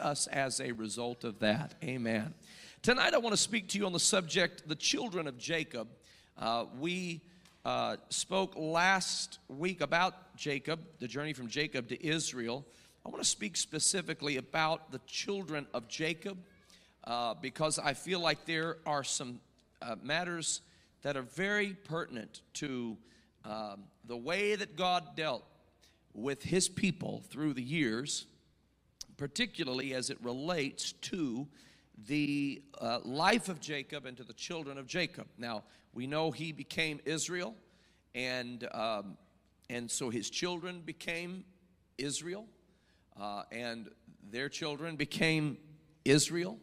us as a result of that. Amen. Tonight, I want to speak to you on the subject, the children of Jacob. Uh, we uh, spoke last week about Jacob, the journey from Jacob to Israel. I want to speak specifically about the children of Jacob uh, because I feel like there are some uh, matters that are very pertinent to um, the way that God dealt with his people through the years, particularly as it relates to the uh, life of Jacob and to the children of Jacob. Now, we know he became Israel, and, um, and so his children became Israel, uh, and their children became Israel.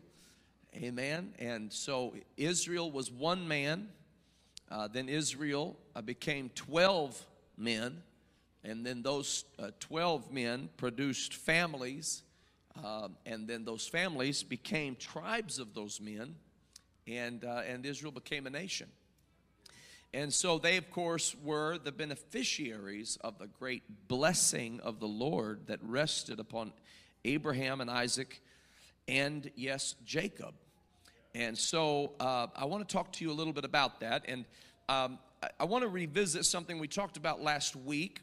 Amen. And so Israel was one man. Uh, then Israel uh, became 12 men. And then those uh, 12 men produced families. Uh, and then those families became tribes of those men. And, uh, and Israel became a nation. And so they, of course, were the beneficiaries of the great blessing of the Lord that rested upon Abraham and Isaac and, yes, Jacob. And so uh, I want to talk to you a little bit about that. And um, I, I want to revisit something we talked about last week,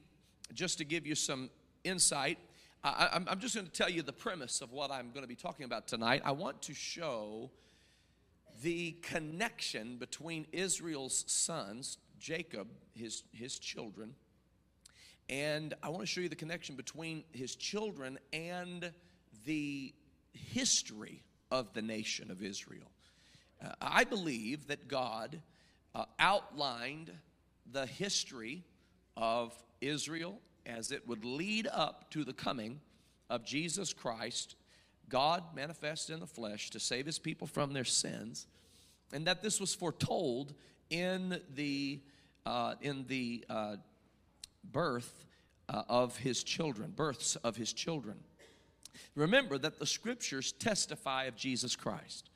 just to give you some insight. I, I'm, I'm just going to tell you the premise of what I'm going to be talking about tonight. I want to show the connection between Israel's sons, Jacob, his, his children, and I want to show you the connection between his children and the history of the nation of Israel. Uh, I believe that God uh, outlined the history of Israel as it would lead up to the coming of Jesus Christ, God manifest in the flesh to save his people from their sins, and that this was foretold in the, uh, in the uh, birth uh, of his children, births of his children. Remember that the scriptures testify of Jesus Christ.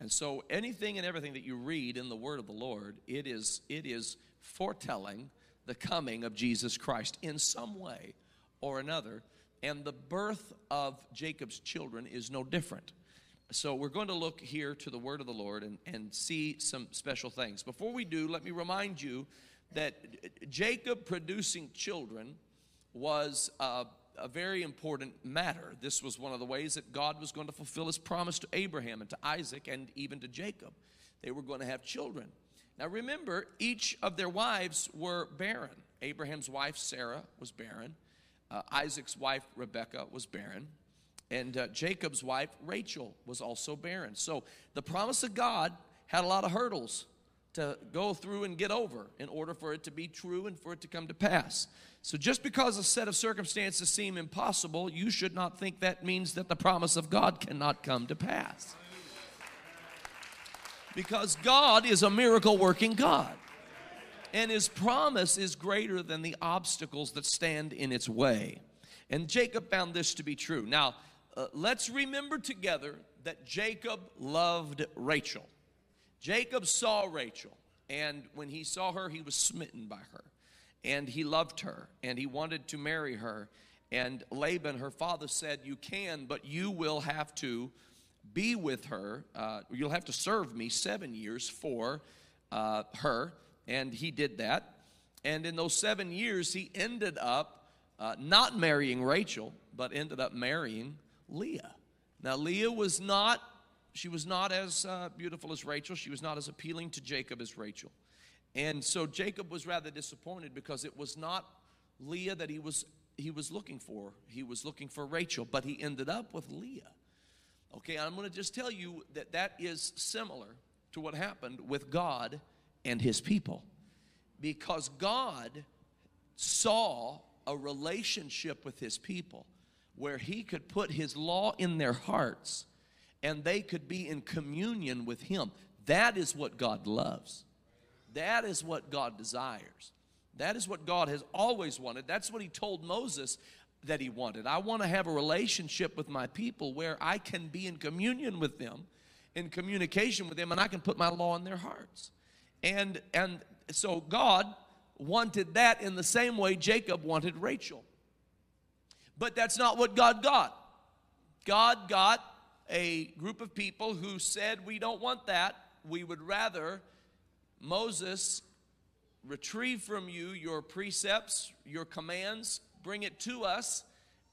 And so anything and everything that you read in the word of the Lord, it is it is foretelling the coming of Jesus Christ in some way or another. And the birth of Jacob's children is no different. So we're going to look here to the word of the Lord and, and see some special things. Before we do, let me remind you that Jacob producing children was uh, a very important matter. This was one of the ways that God was going to fulfill his promise to Abraham and to Isaac and even to Jacob. They were going to have children. Now remember, each of their wives were barren. Abraham's wife, Sarah, was barren. Uh, Isaac's wife, Rebekah, was barren. And uh, Jacob's wife, Rachel, was also barren. So the promise of God had a lot of hurdles to go through and get over in order for it to be true and for it to come to pass. So, just because a set of circumstances seem impossible, you should not think that means that the promise of God cannot come to pass. Because God is a miracle working God. And his promise is greater than the obstacles that stand in its way. And Jacob found this to be true. Now, uh, let's remember together that Jacob loved Rachel. Jacob saw Rachel, and when he saw her, he was smitten by her. And he loved her, and he wanted to marry her. And Laban, her father, said, You can, but you will have to be with her. Uh, you'll have to serve me seven years for uh, her. And he did that. And in those seven years, he ended up uh, not marrying Rachel, but ended up marrying Leah. Now, Leah was not she was not as uh, beautiful as Rachel. She was not as appealing to Jacob as Rachel. And so Jacob was rather disappointed because it was not Leah that he was he was looking for. He was looking for Rachel, but he ended up with Leah. Okay, I'm going to just tell you that that is similar to what happened with God and his people. Because God saw a relationship with his people where he could put his law in their hearts and they could be in communion with Him. That is what God loves. That is what God desires. That is what God has always wanted. That's what He told Moses that He wanted. I want to have a relationship with my people where I can be in communion with them, in communication with them, and I can put my law in their hearts. And, and so God wanted that in the same way Jacob wanted Rachel. But that's not what God got. God got a group of people who said, We don't want that. We would rather Moses retrieve from you your precepts, your commands, bring it to us,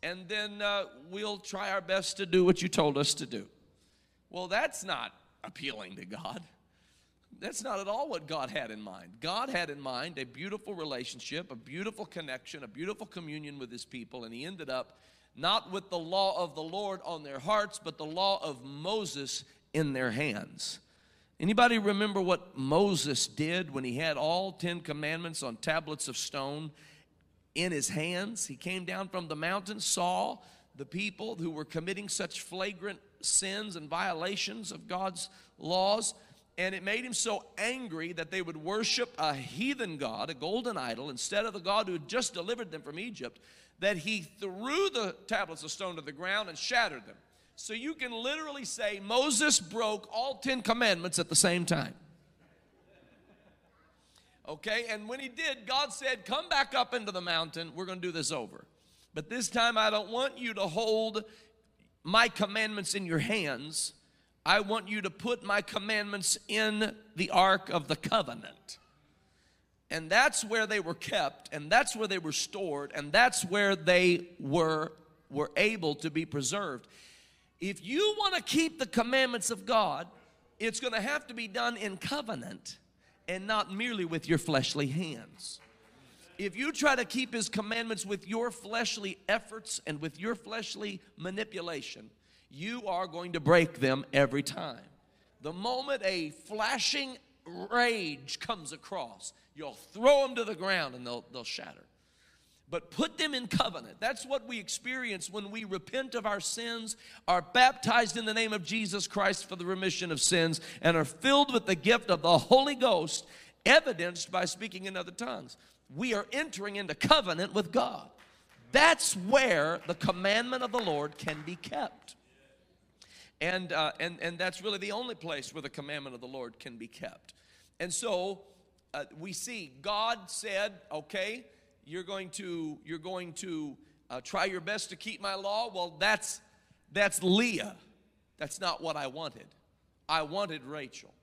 and then uh, we'll try our best to do what you told us to do. Well, that's not appealing to God. That's not at all what God had in mind. God had in mind a beautiful relationship, a beautiful connection, a beautiful communion with his people, and he ended up not with the law of the Lord on their hearts, but the law of Moses in their hands. Anybody remember what Moses did when he had all 10 commandments on tablets of stone in his hands? He came down from the mountain, saw the people who were committing such flagrant sins and violations of God's laws, and it made him so angry that they would worship a heathen god, a golden idol, instead of the God who had just delivered them from Egypt, that he threw the tablets of stone to the ground and shattered them. So you can literally say Moses broke all 10 commandments at the same time. Okay, and when he did, God said, Come back up into the mountain. We're going to do this over. But this time, I don't want you to hold my commandments in your hands. I want you to put my commandments in the ark of the covenant. And that's where they were kept, and that's where they were stored, and that's where they were, were able to be preserved. If you want to keep the commandments of God, it's going to have to be done in covenant and not merely with your fleshly hands. If you try to keep his commandments with your fleshly efforts and with your fleshly manipulation, you are going to break them every time. The moment a flashing rage comes across, you'll throw them to the ground and they'll, they'll shatter but put them in covenant. That's what we experience when we repent of our sins, are baptized in the name of Jesus Christ for the remission of sins, and are filled with the gift of the Holy Ghost, evidenced by speaking in other tongues. We are entering into covenant with God. That's where the commandment of the Lord can be kept. And, uh, and, and that's really the only place where the commandment of the Lord can be kept. And so uh, we see God said, okay, you're going to you're going to uh, try your best to keep my law? Well that's that's leah. That's not what i wanted. I wanted rachel.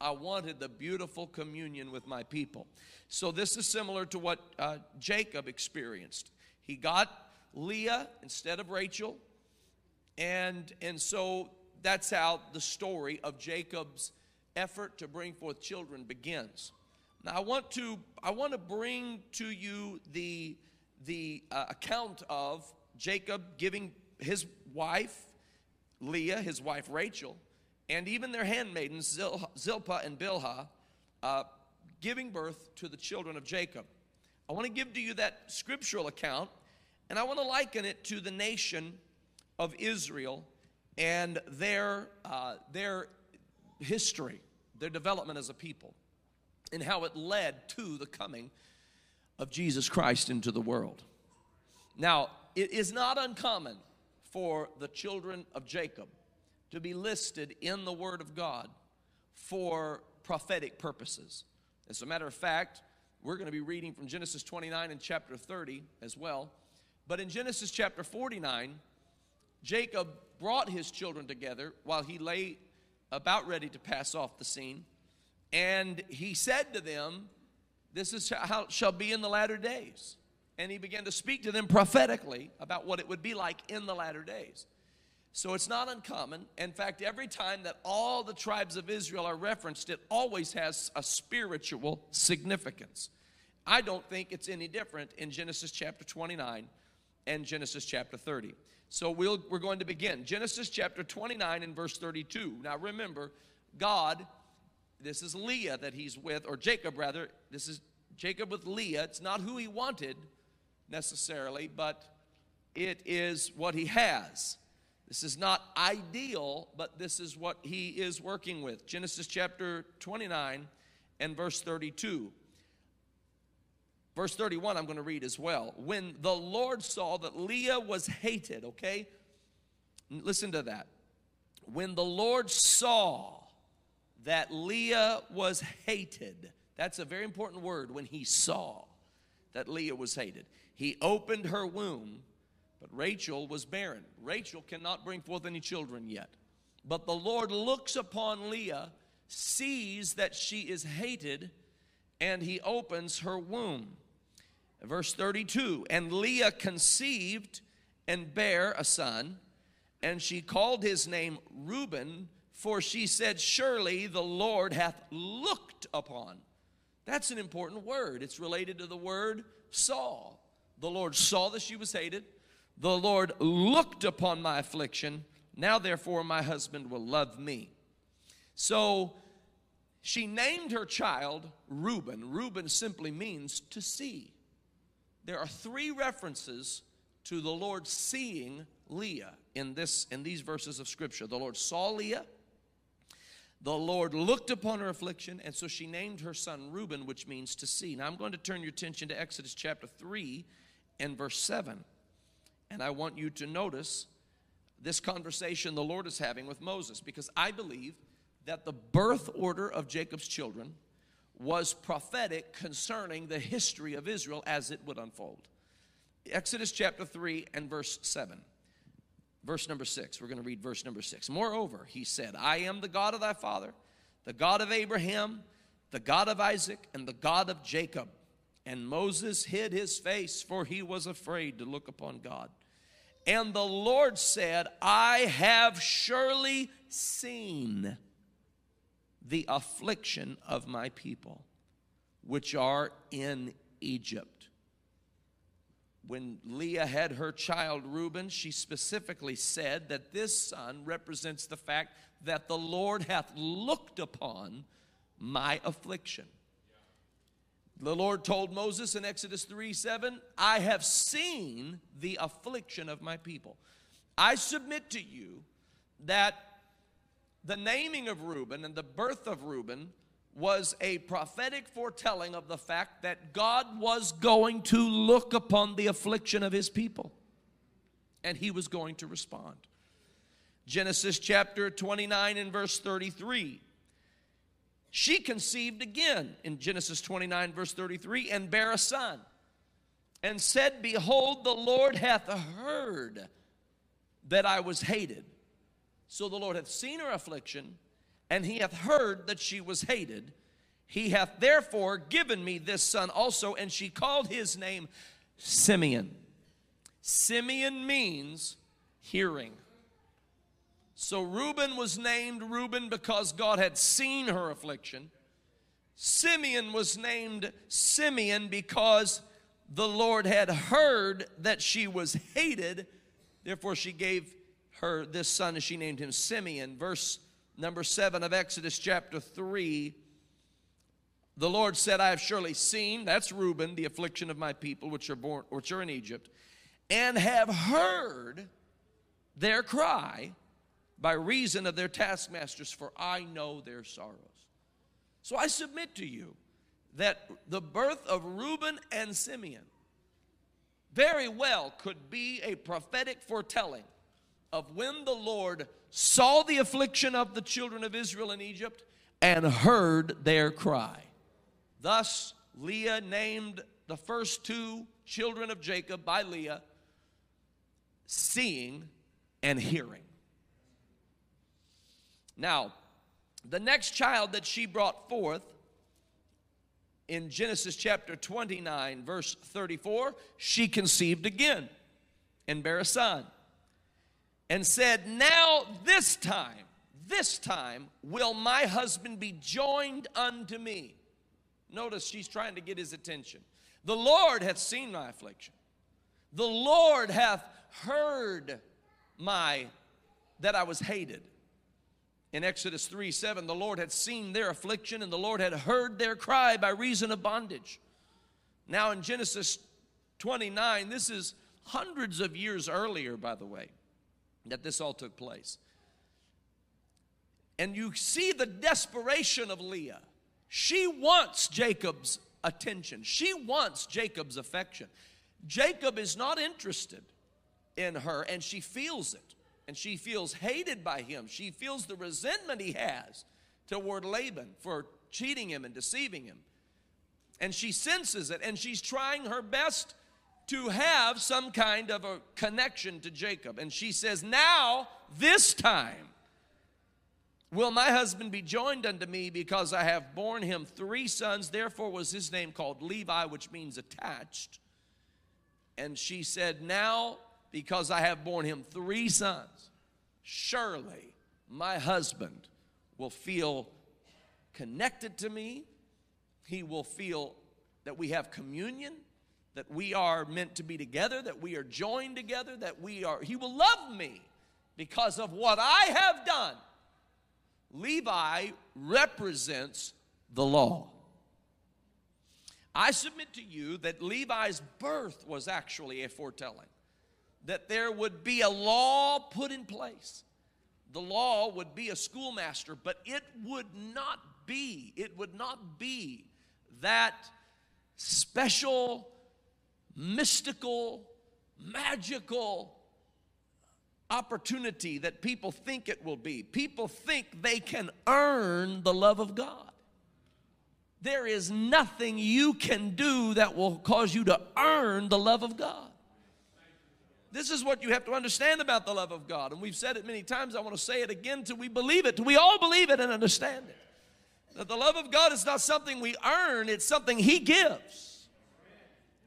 I wanted the beautiful communion with my people. So this is similar to what uh, jacob experienced. He got leah instead of rachel and and so that's how the story of jacob's effort to bring forth children begins now, I want to, I want to bring to you the, the uh, account of Jacob giving his wife, Leah, his wife Rachel, and even their handmaidens, Zil, Zilpah and Bilhah, uh, giving birth to the children of Jacob. I want to give to you that scriptural account, and I want to liken it to the nation of Israel and their, uh, their history, their development as a people and how it led to the coming of Jesus Christ into the world. Now, it is not uncommon for the children of Jacob to be listed in the Word of God for prophetic purposes. As a matter of fact, we're going to be reading from Genesis 29 and chapter 30 as well. But in Genesis chapter 49, Jacob brought his children together while he lay about ready to pass off the scene. And he said to them, This is how shall be in the latter days. And he began to speak to them prophetically about what it would be like in the latter days. So it's not uncommon. In fact, every time that all the tribes of Israel are referenced, it always has a spiritual significance. I don't think it's any different in Genesis chapter 29 and Genesis chapter 30. So we'll, we're going to begin. Genesis chapter 29 and verse 32. Now remember, God this is Leah that he's with, or Jacob rather. This is Jacob with Leah. It's not who he wanted necessarily, but it is what he has. This is not ideal, but this is what he is working with. Genesis chapter 29 and verse 32. Verse 31, I'm going to read as well. When the Lord saw that Leah was hated, okay? Listen to that. When the Lord saw that Leah was hated. That's a very important word when he saw that Leah was hated. He opened her womb But Rachel was barren. Rachel cannot bring forth any children yet. But the Lord looks upon Leah, sees that she is hated, and he opens her womb. Verse 32 And Leah conceived and bare a son, and she called his name Reuben, for she said, Surely the Lord hath looked upon. That's an important word. It's related to the word saw. The Lord saw that she was hated. The Lord looked upon my affliction. Now, therefore, my husband will love me. So she named her child Reuben. Reuben simply means to see. There are three references to the Lord seeing Leah in this in these verses of scripture. The Lord saw Leah. The Lord looked upon her affliction, and so she named her son Reuben, which means to see. Now I'm going to turn your attention to Exodus chapter 3 and verse 7. And I want you to notice this conversation the Lord is having with Moses because I believe that the birth order of Jacob's children was prophetic concerning the history of Israel as it would unfold. Exodus chapter 3 and verse 7. Verse number 6. We're going to read verse number 6. Moreover, he said, I am the God of thy father, the God of Abraham, the God of Isaac, and the God of Jacob. And Moses hid his face, for he was afraid to look upon God. And the Lord said, I have surely seen the affliction of my people, which are in Egypt. When Leah had her child Reuben, she specifically said that this son represents the fact that the Lord hath looked upon my affliction. The Lord told Moses in Exodus 3 7, I have seen the affliction of my people. I submit to you that the naming of Reuben and the birth of Reuben was a prophetic foretelling of the fact that God was going to look upon the affliction of his people and he was going to respond. Genesis chapter 29 and verse 33 she conceived again in Genesis 29, verse 33, and bare a son, and said, Behold, the Lord hath heard that I was hated. So the Lord hath seen her affliction, and he hath heard that she was hated. He hath therefore given me this son also, and she called his name Simeon. Simeon means hearing. So Reuben was named Reuben because God had seen her affliction. Simeon was named Simeon because the Lord had heard that she was hated. Therefore, she gave her this son and she named him Simeon. Verse number seven of Exodus chapter 3. The Lord said, I have surely seen, that's Reuben, the affliction of my people which are born, which are in Egypt, and have heard their cry by reason of their taskmasters, for I know their sorrows. So I submit to you that the birth of Reuben and Simeon very well could be a prophetic foretelling of when the Lord saw the affliction of the children of Israel in Egypt and heard their cry. Thus, Leah named the first two children of Jacob by Leah, seeing and hearing. Now, the next child that she brought forth in Genesis chapter 29, verse 34, she conceived again and bare a son and said, Now this time, this time will my husband be joined unto me. Notice she's trying to get his attention. The Lord hath seen my affliction. The Lord hath heard my that I was hated in Exodus 3 7, the Lord had seen their affliction and the Lord had heard their cry by reason of bondage. Now, in Genesis 29, this is hundreds of years earlier, by the way, that this all took place. And you see the desperation of Leah. She wants Jacob's attention, she wants Jacob's affection. Jacob is not interested in her, and she feels it and she feels hated by him. She feels the resentment he has toward Laban for cheating him and deceiving him. And she senses it, and she's trying her best to have some kind of a connection to Jacob. And she says, Now, this time, will my husband be joined unto me because I have borne him three sons. Therefore was his name called Levi, which means attached. And she said, Now, because I have borne him three sons, surely my husband will feel connected to me. He will feel that we have communion that we are meant to be together, that we are joined together, that we are, he will love me because of what I have done. Levi represents the law. I submit to you that Levi's birth was actually a foretelling, that there would be a law put in place. The law would be a schoolmaster, but it would not be, it would not be that special mystical, magical opportunity that people think it will be. People think they can earn the love of God. There is nothing you can do that will cause you to earn the love of God. This is what you have to understand about the love of God. And we've said it many times. I want to say it again till we believe it, till we all believe it and understand it. That the love of God is not something we earn, it's something He gives.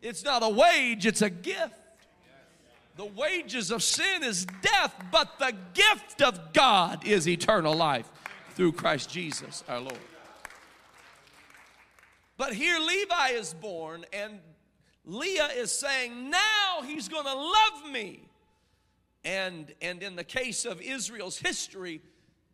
It's not a wage, it's a gift. The wages of sin is death, but the gift of God is eternal life through Christ Jesus our Lord. But here Levi is born, and Leah is saying, Now he's going to love me. And, and in the case of Israel's history,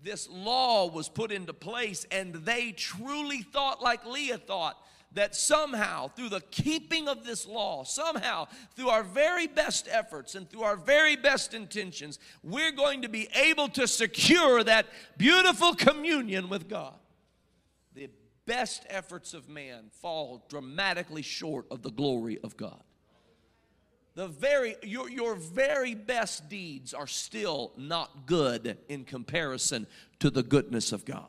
this law was put into place, and they truly thought like Leah thought that somehow, through the keeping of this law, somehow, through our very best efforts and through our very best intentions, we're going to be able to secure that beautiful communion with God. The best efforts of man fall dramatically short of the glory of God. The very, your, your very best deeds are still not good in comparison to the goodness of God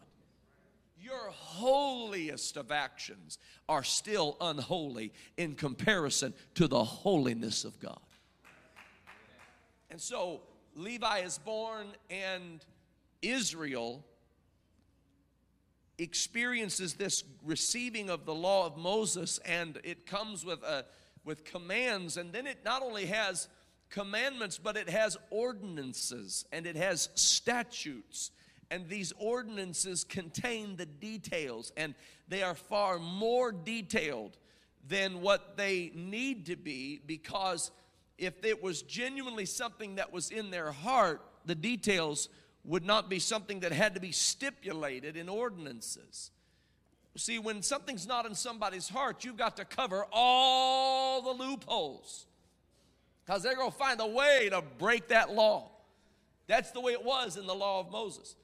your holiest of actions are still unholy in comparison to the holiness of God. And so Levi is born, and Israel experiences this receiving of the law of Moses, and it comes with, a, with commands, and then it not only has commandments, but it has ordinances and it has statutes and these ordinances contain the details, and they are far more detailed than what they need to be because if it was genuinely something that was in their heart, the details would not be something that had to be stipulated in ordinances. See, when something's not in somebody's heart, you've got to cover all the loopholes because they're going to find a way to break that law. That's the way it was in the law of Moses.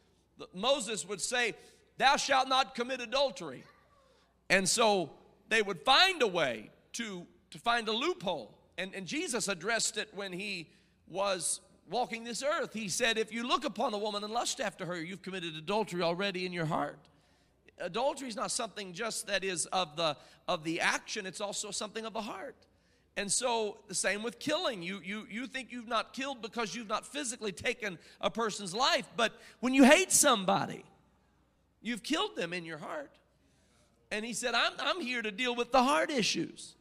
Moses would say, Thou shalt not commit adultery. And so they would find a way to, to find a loophole. And, and Jesus addressed it when he was walking this earth. He said, If you look upon a woman and lust after her, you've committed adultery already in your heart. Adultery is not something just that is of the, of the action, it's also something of the heart. And so the same with killing. You, you, you think you've not killed because you've not physically taken a person's life, but when you hate somebody, you've killed them in your heart. And he said, I'm, I'm here to deal with the heart issues.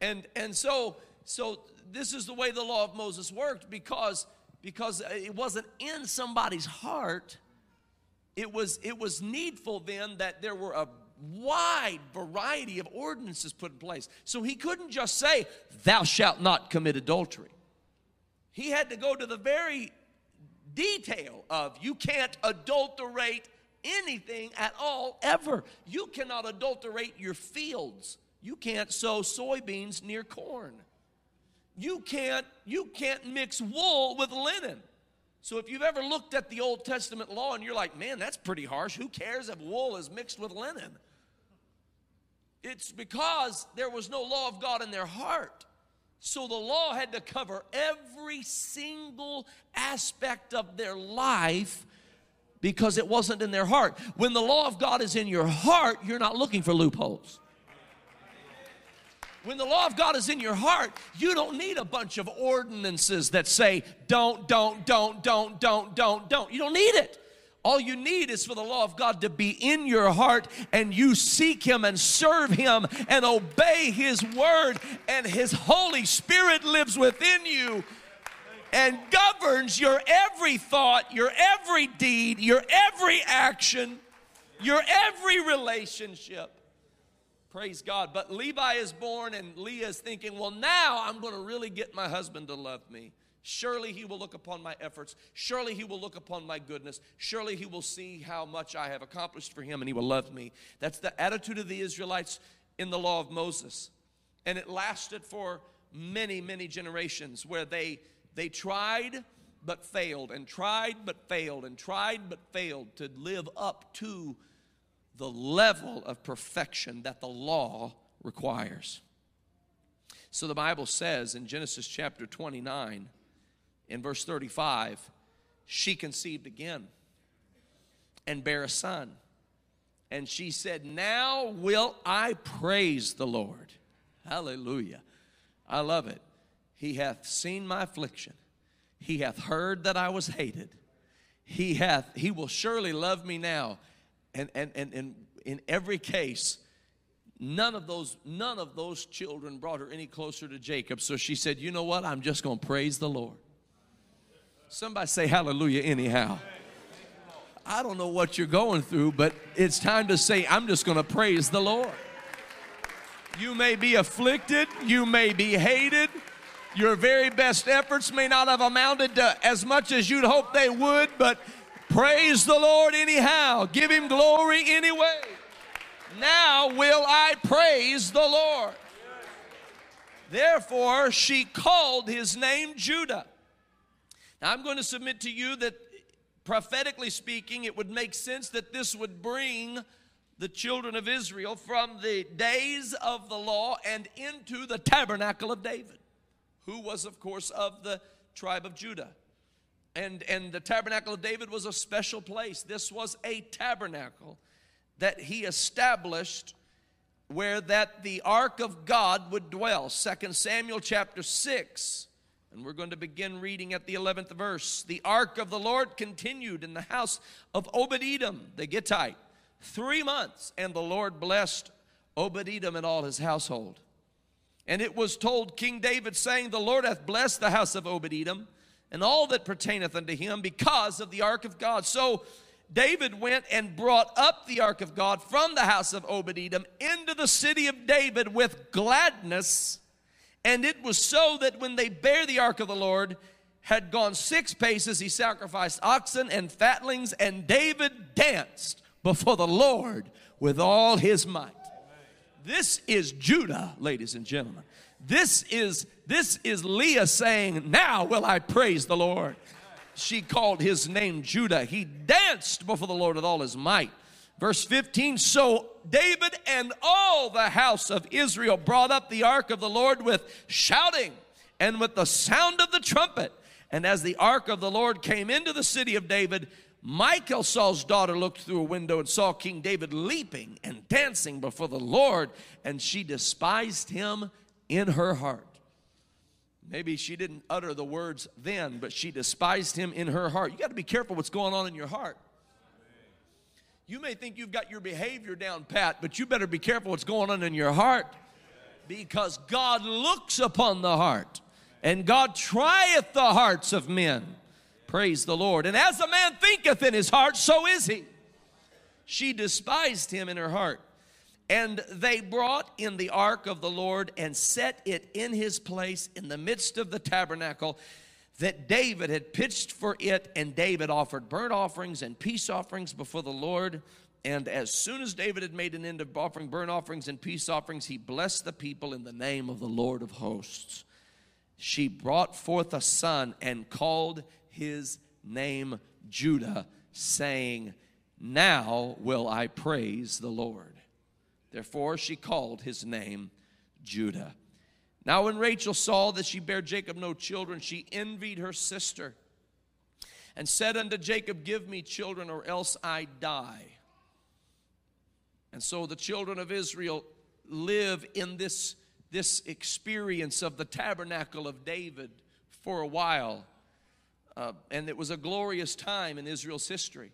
And, and so, so this is the way the law of Moses worked because, because it wasn't in somebody's heart. It was, it was needful then that there were a wide variety of ordinances put in place. So he couldn't just say, Thou shalt not commit adultery. He had to go to the very detail of you can't adulterate anything at all ever. You cannot adulterate your fields. You can't sow soybeans near corn. You can't you can't mix wool with linen. So if you've ever looked at the Old Testament law and you're like, "Man, that's pretty harsh. Who cares if wool is mixed with linen?" It's because there was no law of God in their heart. So the law had to cover every single aspect of their life because it wasn't in their heart. When the law of God is in your heart, you're not looking for loopholes. When the law of God is in your heart, you don't need a bunch of ordinances that say, don't, don't, don't, don't, don't, don't, don't. You don't need it. All you need is for the law of God to be in your heart and you seek Him and serve Him and obey His word, and His Holy Spirit lives within you and governs your every thought, your every deed, your every action, your every relationship. Praise God. But Levi is born, and Leah is thinking, well, now I'm going to really get my husband to love me. Surely he will look upon my efforts. Surely he will look upon my goodness. Surely he will see how much I have accomplished for him and he will love me. That's the attitude of the Israelites in the law of Moses. And it lasted for many, many generations where they they tried but failed and tried but failed and tried but failed to live up to the level of perfection that the law requires. So the Bible says in Genesis chapter 29, in verse 35, she conceived again and bare a son. And she said, Now will I praise the Lord. Hallelujah. I love it. He hath seen my affliction. He hath heard that I was hated. He hath, he will surely love me now. And, and, and, and in every case, none of those none of those children brought her any closer to Jacob. So she said, "You know what? I'm just going to praise the Lord." Somebody say hallelujah anyhow. I don't know what you're going through, but it's time to say, I'm just going to praise the Lord. You may be afflicted, you may be hated, your very best efforts may not have amounted to as much as you'd hope they would, but praise the Lord anyhow. Give Him glory anyway. Now will I praise the Lord. Therefore, she called his name Judah. Now, I'm going to submit to you that prophetically speaking, it would make sense that this would bring the children of Israel from the days of the law and into the tabernacle of David who was, of course, of the tribe of Judah. And, and the tabernacle of David was a special place. This was a tabernacle that he established where that the ark of God would dwell. Second Samuel chapter 6. And we're going to begin reading at the 11th verse. The ark of the Lord continued in the house of Obed Edom, the Gittite, three months, and the Lord blessed Obed Edom and all his household. And it was told King David, saying, The Lord hath blessed the house of Obed Edom and all that pertaineth unto him because of the ark of God. So David went and brought up the ark of God from the house of Obed Edom into the city of David with gladness. And it was so that when they bare the ark of the Lord, had gone six paces, he sacrificed oxen and fatlings, and David danced before the Lord with all his might. This is Judah, ladies and gentlemen. This is this is Leah saying, "Now will I praise the Lord." She called his name Judah. He danced before the Lord with all his might. Verse 15 So David and all the house of Israel brought up the ark of the Lord with shouting and with the sound of the trumpet. And as the ark of the Lord came into the city of David, Michal, Saul's daughter, looked through a window and saw King David leaping and dancing before the Lord, and she despised him in her heart. Maybe she didn't utter the words then, but she despised him in her heart. You got to be careful what's going on in your heart. You may think you've got your behavior down pat, but you better be careful what's going on in your heart because God looks upon the heart and God trieth the hearts of men. Praise the Lord. And as a man thinketh in his heart, so is he. She despised him in her heart. And they brought in the ark of the Lord and set it in his place in the midst of the tabernacle that David had pitched for it. And David offered burnt offerings and peace offerings before the Lord. And as soon as David had made an end of offering burnt offerings and peace offerings, he blessed the people in the name of the Lord of hosts. She brought forth a son and called his name Judah, saying, Now will I praise the Lord. Therefore she called his name Judah. Now, when Rachel saw that she bare Jacob no children, she envied her sister and said unto Jacob, Give me children, or else I die. And so the children of Israel live in this this experience of the tabernacle of David for a while. Uh, and it was a glorious time in Israel's history.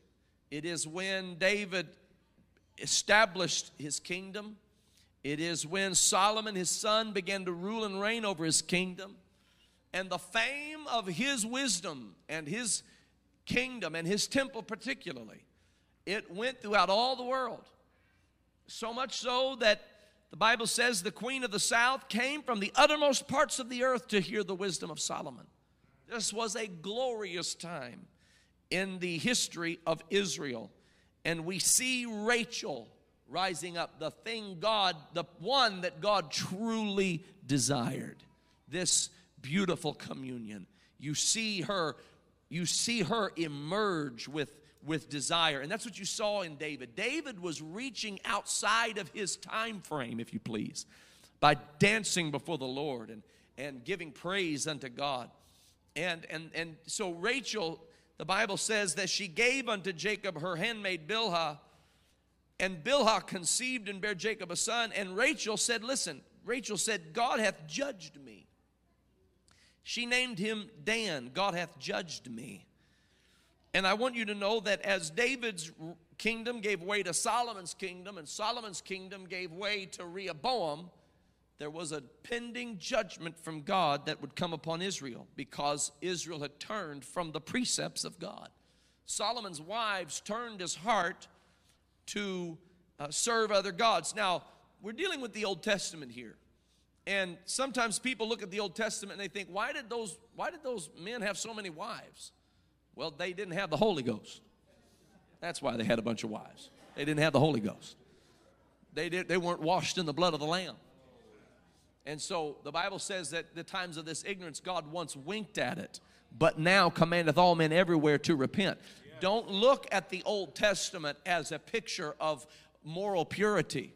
It is when David established his kingdom. It is when Solomon, his son, began to rule and reign over his kingdom. And the fame of his wisdom and his kingdom and his temple, particularly, it went throughout all the world. So much so that the Bible says the queen of the south came from the uttermost parts of the earth to hear the wisdom of Solomon. This was a glorious time in the history of Israel. And we see Rachel rising up, the thing God, the one that God truly desired. This beautiful communion. You see her, you see her emerge with with desire. And that's what you saw in David. David was reaching outside of his time frame, if you please, by dancing before the Lord and, and giving praise unto God. And, and, and so Rachel, the Bible says that she gave unto Jacob her handmaid Bilhah, and Bilhah conceived and bare Jacob a son. And Rachel said, Listen, Rachel said, God hath judged me. She named him Dan, God hath judged me. And I want you to know that as David's kingdom gave way to Solomon's kingdom, and Solomon's kingdom gave way to Rehoboam, there was a pending judgment from God that would come upon Israel because Israel had turned from the precepts of God. Solomon's wives turned his heart to uh, serve other gods. Now, we're dealing with the Old Testament here. And sometimes people look at the Old Testament and they think, why did those, why did those men have so many wives? Well, they didn't have the Holy Ghost. That's why they had a bunch of wives. They didn't have the Holy Ghost. They, did, they weren't washed in the blood of the Lamb. And so the Bible says that the times of this ignorance, God once winked at it, but now commandeth all men everywhere to repent. Don't look at the Old Testament as a picture of moral purity.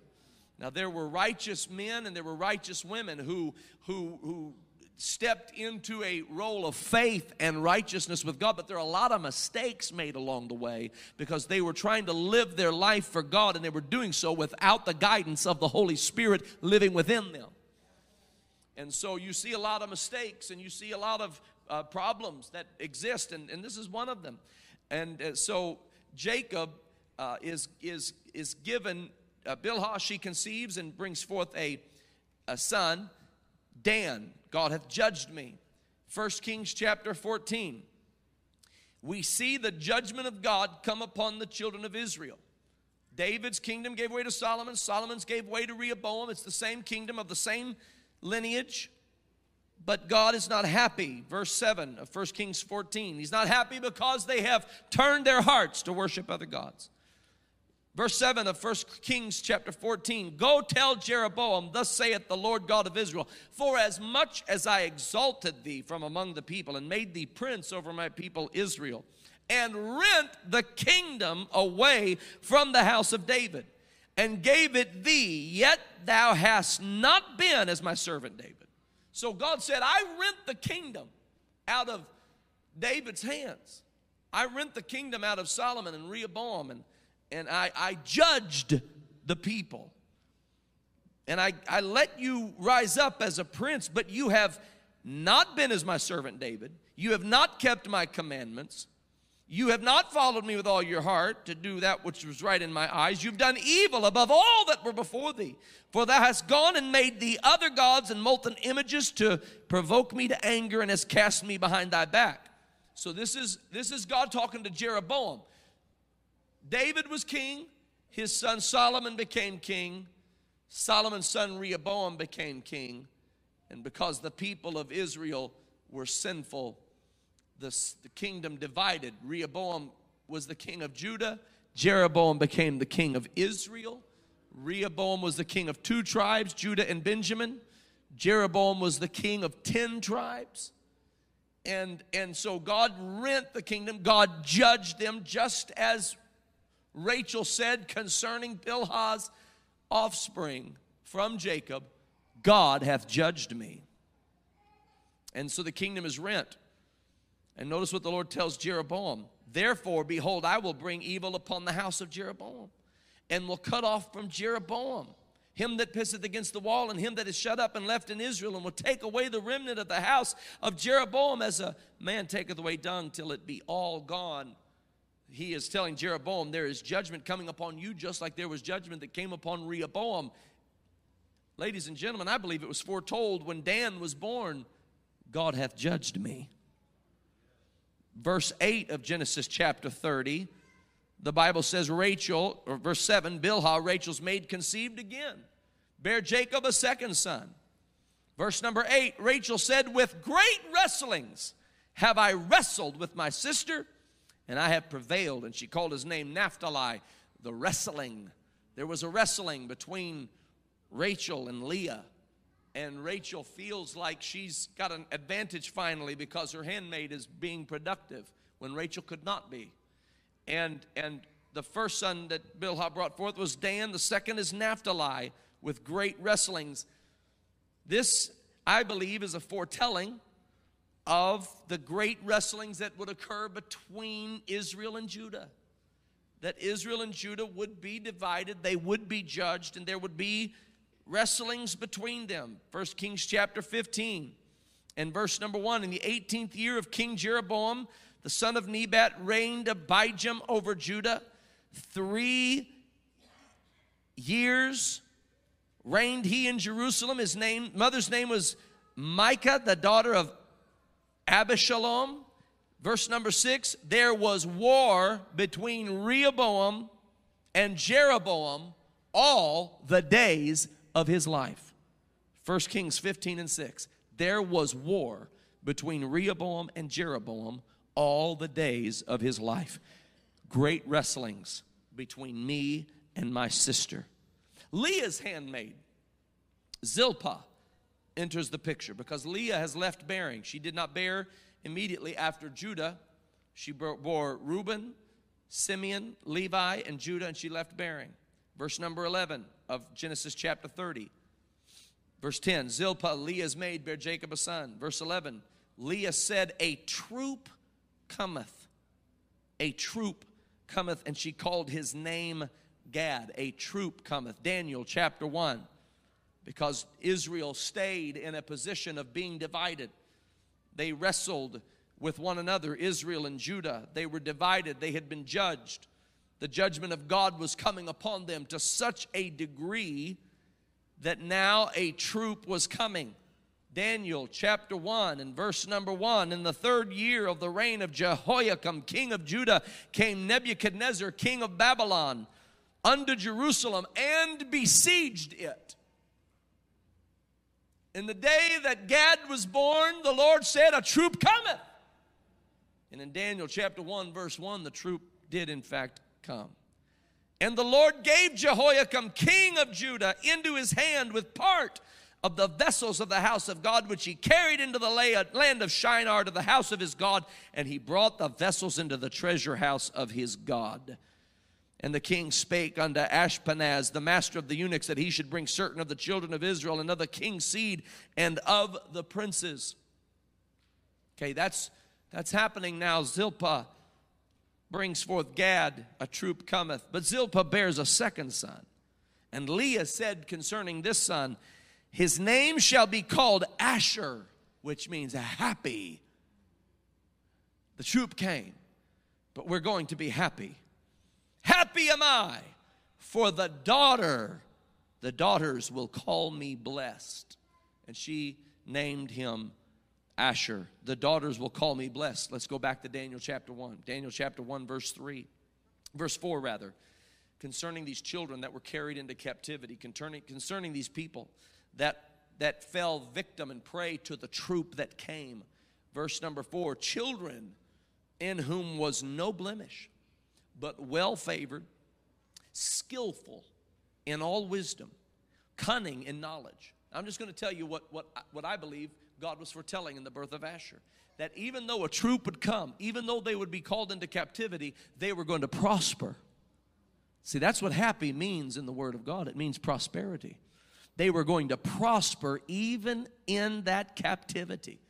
Now, there were righteous men and there were righteous women who, who, who stepped into a role of faith and righteousness with God, but there are a lot of mistakes made along the way because they were trying to live their life for God and they were doing so without the guidance of the Holy Spirit living within them. And so you see a lot of mistakes and you see a lot of uh, problems that exist, and, and this is one of them. And uh, so Jacob uh, is, is, is given, uh, Bilhah, she conceives and brings forth a, a son, Dan. God hath judged me. 1 Kings chapter 14. We see the judgment of God come upon the children of Israel. David's kingdom gave way to Solomon. Solomon's gave way to Rehoboam. It's the same kingdom of the same lineage. But God is not happy. Verse 7 of 1 Kings 14. He's not happy because they have turned their hearts to worship other gods. Verse 7 of 1 Kings chapter 14 Go tell Jeroboam, Thus saith the Lord God of Israel, For as much as I exalted thee from among the people and made thee prince over my people Israel, and rent the kingdom away from the house of David, and gave it thee, yet thou hast not been as my servant David. So God said, I rent the kingdom out of David's hands. I rent the kingdom out of Solomon and Rehoboam, and, and I, I judged the people. And I, I let you rise up as a prince, but you have not been as my servant David. You have not kept my commandments. You have not followed me with all your heart to do that which was right in my eyes. You've done evil above all that were before thee. For thou hast gone and made thee other gods and molten images to provoke me to anger and hast cast me behind thy back. So this is this is God talking to Jeroboam. David was king, his son Solomon became king, Solomon's son Rehoboam became king, and because the people of Israel were sinful, the, the kingdom divided. Rehoboam was the king of Judah, Jeroboam became the king of Israel. Rehoboam was the king of two tribes, Judah and Benjamin. Jeroboam was the king of 10 tribes. And, and so God rent the kingdom, God judged them just as Rachel said concerning Bilhah's offspring from Jacob God hath judged me. And so the kingdom is rent. And notice what the Lord tells Jeroboam. Therefore, behold, I will bring evil upon the house of Jeroboam and will cut off from Jeroboam him that pisseth against the wall, and him that is shut up and left in Israel, and will take away the remnant of the house of Jeroboam as a man taketh away dung till it be all gone. He is telling Jeroboam, There is judgment coming upon you, just like there was judgment that came upon Rehoboam. Ladies and gentlemen, I believe it was foretold when Dan was born God hath judged me. Verse 8 of Genesis chapter 30 the Bible says Rachel, or verse 7, Bilhah, Rachel's maid, conceived again, bare Jacob a second son. Verse number 8, Rachel said, With great wrestlings have I wrestled with my sister, and I have prevailed. And she called his name Naphtali, the wrestling. There was a wrestling between Rachel and Leah. And Rachel feels like she's got an advantage finally because her handmaid is being productive when Rachel could not be and and the first son that Bilhah brought forth was Dan. The second is Naphtali with great wrestlings. This, I believe, is a foretelling of the great wrestlings that would occur between Israel and Judah. That Israel and Judah would be divided, they would be judged, and there would be wrestlings between them. First Kings chapter 15 and verse number 1 In the 18th year of King Jeroboam, the son of Nebat, reigned Abijam over Judah. Three years reigned he in Jerusalem. His name, mother's name was Micah, the daughter of Abishalom. Verse number six, there was war between Rehoboam and Jeroboam all the days of his life. 1 Kings 15 and 6. There was war between Rehoboam and Jeroboam all the days of his life. Great wrestlings between me and my sister. Leah's handmaid, Zilpah, enters the picture because Leah has left bearing. She did not bear immediately after Judah. She bore Reuben, Simeon, Levi, and Judah, and she left bearing. Verse number 11 of Genesis chapter 30. Verse 10 Zilpah, Leah's maid, bare Jacob a son. Verse 11 Leah said, A troop cometh. A troop cometh, and she called his name Gad. A troop cometh. Daniel chapter 1. Because Israel stayed in a position of being divided. They wrestled with one another, Israel and Judah. They were divided, they had been judged. The judgment of God was coming upon them to such a degree that now a troop was coming. Daniel chapter 1 and verse number 1 In the third year of the reign of Jehoiakim, king of Judah, came Nebuchadnezzar, king of Babylon, unto Jerusalem and besieged it. In the day that Gad was born, the Lord said, A troop cometh. And in Daniel chapter 1, verse 1, the troop did in fact come. And the Lord gave Jehoiakim, king of Judah, into his hand with part of the vessels of the house of God, which he carried into the land of Shinar to the house of his God, and he brought the vessels into the treasure house of his God. And the king spake unto Ashpenaz, the master of the eunuchs, that he should bring certain of the children of Israel and of the king's seed and of the princes. Okay, that's that's happening now. Zilpah brings forth Gad, a troop cometh. But Zilpah bears a second son. And Leah said concerning this son, his name shall be called Asher, which means happy. The troop came, but we're going to be happy. Happy am I, for the daughter, the daughters will call me blessed. And she named him Asher. The daughters will call me blessed. Let's go back to Daniel chapter 1. Daniel chapter 1, verse 3. Verse 4, rather. Concerning these children that were carried into captivity, concerning, concerning these people that, that fell victim and prey to the troop that came. Verse number four children in whom was no blemish, but well favored, skillful in all wisdom, cunning in knowledge. I'm just going to tell you what, what, what I believe God was foretelling in the birth of Asher. That even though a troop would come, even though they would be called into captivity, they were going to prosper. See, that's what happy means in the Word of God. It means prosperity. They were going to prosper even in that captivity.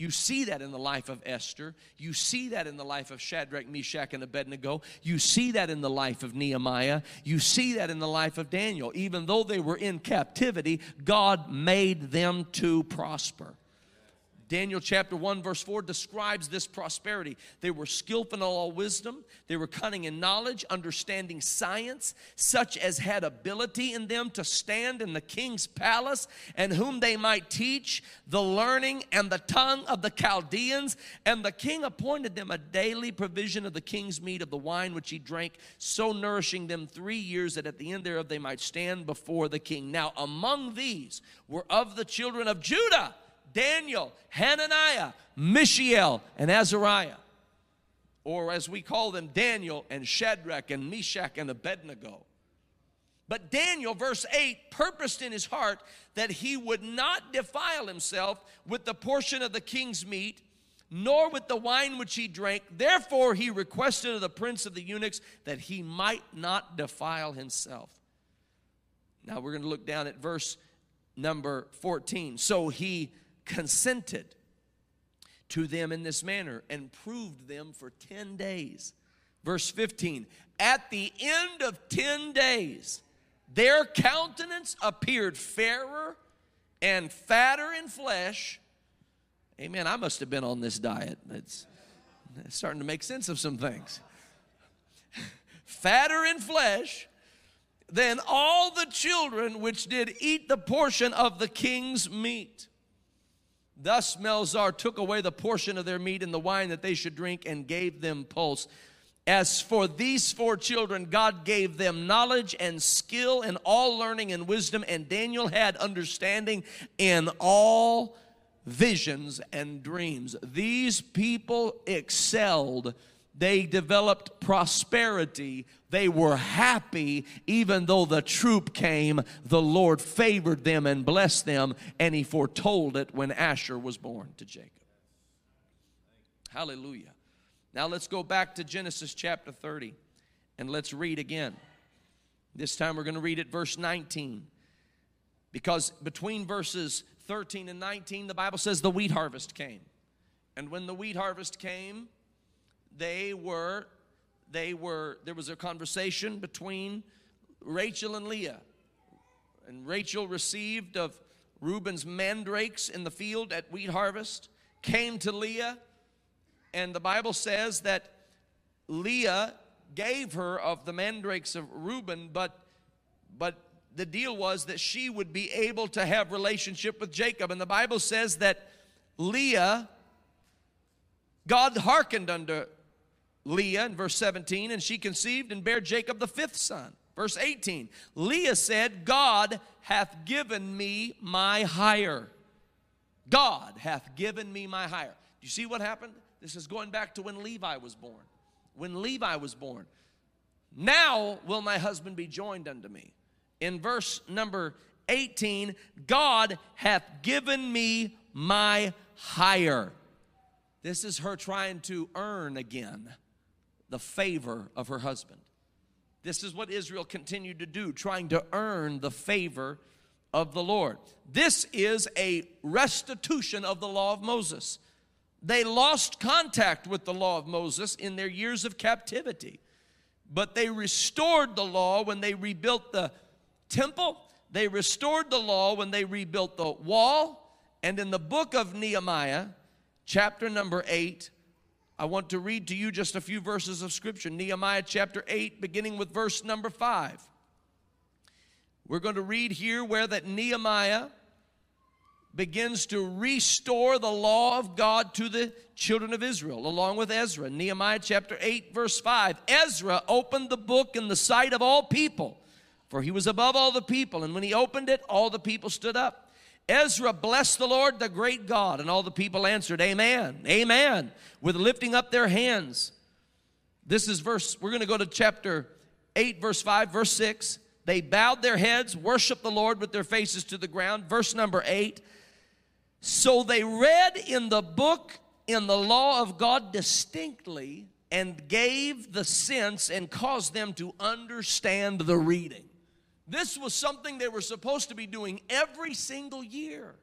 You see that in the life of Esther. You see that in the life of Shadrach, Meshach, and Abednego. You see that in the life of Nehemiah. You see that in the life of Daniel. Even though they were in captivity, God made them to prosper. Daniel chapter 1, verse 4 describes this prosperity. They were skillful in all wisdom, they were cunning in knowledge, understanding science, such as had ability in them to stand in the king's palace, and whom they might teach the learning and the tongue of the Chaldeans. And the king appointed them a daily provision of the king's meat, of the wine which he drank, so nourishing them three years, that at the end thereof they might stand before the king. Now, among these were of the children of Judah Daniel, Hananiah, Mishael, and Azariah. Or as we call them, Daniel and Shadrach and Meshach and Abednego. But Daniel, verse 8, purposed in his heart that he would not defile himself with the portion of the king's meat, nor with the wine which he drank. Therefore, he requested of the prince of the eunuchs that he might not defile himself. Now, we're going to look down at verse number 14. So he consented to them in this manner and proved them for 10 days. Verse 15 At the end of 10 days, their countenance appeared fairer and fatter in flesh. Amen. I must have been on this diet. It's, it's starting to make sense of some things. fatter in flesh than all the children which did eat the portion of the king's meat. Thus Melzar took away the portion of their meat and the wine that they should drink and gave them pulse. As for these four children, God gave them knowledge and skill in all learning and wisdom, and Daniel had understanding in all visions and dreams. These people excelled they developed prosperity. They were happy even though the troop came. The Lord favored them and blessed them, and He foretold it when Asher was born to Jacob. Hallelujah. Now let's go back to Genesis chapter 30 and let's read again. This time we're going to read it verse 19. Because between verses 13 and 19, the Bible says the wheat harvest came. And when the wheat harvest came, they were they were there was a conversation between Rachel and Leah. And Rachel received of Reuben's mandrakes in the field at wheat harvest, came to Leah, and the Bible says that Leah gave her of the mandrakes of Reuben, but but the deal was that she would be able to have relationship with Jacob. And the Bible says that Leah, God hearkened unto Leah in verse 17, and she conceived and bare Jacob the fifth son. Verse 18, Leah said, God hath given me my hire. God hath given me my hire. Do you see what happened? This is going back to when Levi was born. When Levi was born. Now will my husband be joined unto me. In verse number 18, God hath given me my hire. This is her trying to earn again the favor of her husband. This is what Israel continued to do, trying to earn the favor of the Lord. This is a restitution of the law of Moses. They lost contact with the law of Moses in their years of captivity, but they restored the law when they rebuilt the temple, they restored the law when they rebuilt the wall, and in the book of Nehemiah, chapter number 8, I want to read to you just a few verses of scripture. Nehemiah chapter 8, beginning with verse number 5. We're going to read here where that Nehemiah begins to restore the law of God to the children of Israel, along with Ezra. Nehemiah chapter 8, verse 5. Ezra opened the book in the sight of all people, for he was above all the people. And when he opened it, all the people stood up. Ezra blessed the Lord, the great God, and all the people answered, Amen, Amen, with lifting up their hands. This is verse, we're going to go to chapter 8, verse 5, verse 6. They bowed their heads, worshiped the Lord with their faces to the ground. Verse number 8. So they read in the book, in the law of God distinctly, and gave the sense and caused them to understand the reading. This was something they were supposed to be doing every single year.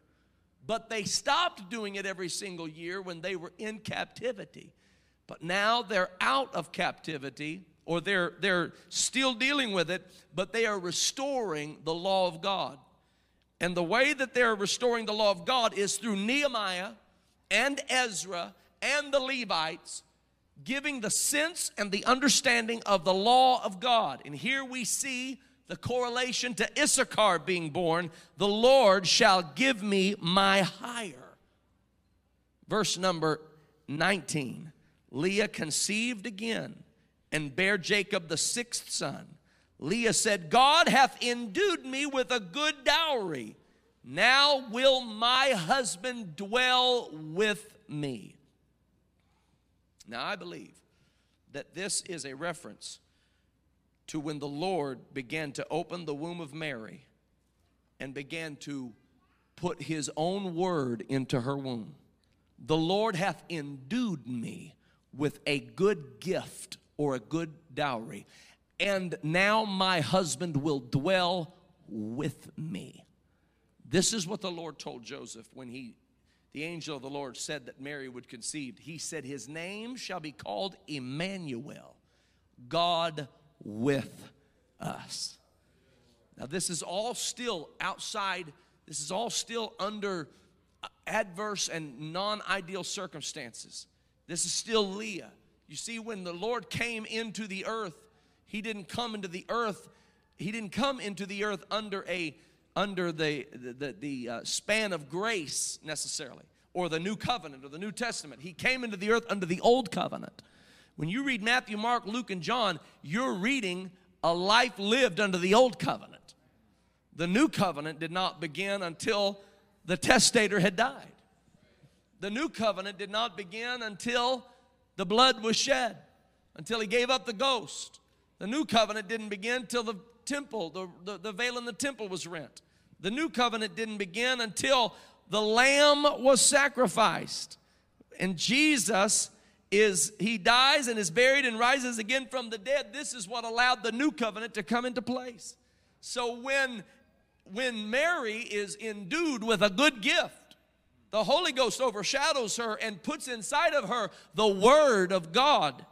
but they stopped doing it every single year when they were in captivity. But now they're out of captivity or they're, they're still dealing with it, but they are restoring the law of God. And the way that they're restoring the law of God is through Nehemiah and Ezra and the Levites giving the sense and the understanding of the law of God. And here we see the correlation to Issachar being born the Lord shall give me my hire. Verse number 19 Leah conceived again and bare Jacob the sixth son. Leah said, God hath endued me with a good dowry. Now will my husband dwell with me. Now I believe that this is a reference to when the Lord began to open the womb of Mary and began to put his own word into her womb. The Lord hath endued me with a good gift or a good dowry, and now my husband will dwell with me. This is what the Lord told Joseph when he the angel of the Lord said that Mary would conceive. He said, His name shall be called Emmanuel, God with us. Now, this is all still outside, this is all still under adverse and non ideal circumstances. This is still Leah. You see, when the Lord came into the earth, He didn't come into the earth, He didn't come into the earth under a under the, the, the uh, span of grace necessarily, or the new covenant or the New Testament. He came into the earth under the old covenant. When you read Matthew, Mark, Luke, and John, you're reading a life lived under the old covenant. The new covenant did not begin until the testator had died. The new covenant did not begin until the blood was shed, until he gave up the ghost. The new covenant didn't begin till the temple, the, the, the veil in the temple was rent. The new covenant didn't begin until the lamb was sacrificed. And Jesus is he dies and is buried and rises again from the dead. This is what allowed the new covenant to come into place. So when when mary is endued with a good gift the holy ghost overshadows her and puts inside of her the word of god.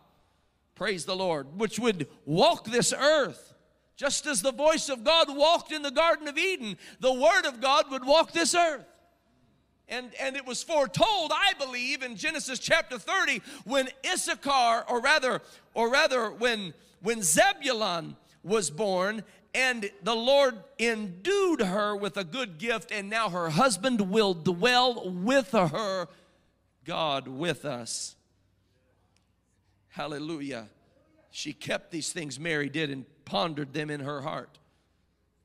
Praise the lord. Which would walk this earth. Just as the voice of god walked in the garden of eden the word of god would walk this earth and, and it was foretold, I believe, in Genesis chapter 30, when Issachar, or rather, or rather, when, when Zebulun was born, and the Lord endued her with a good gift, and now her husband will dwell with her, God with us. Hallelujah. She kept these things Mary did and pondered them in her heart.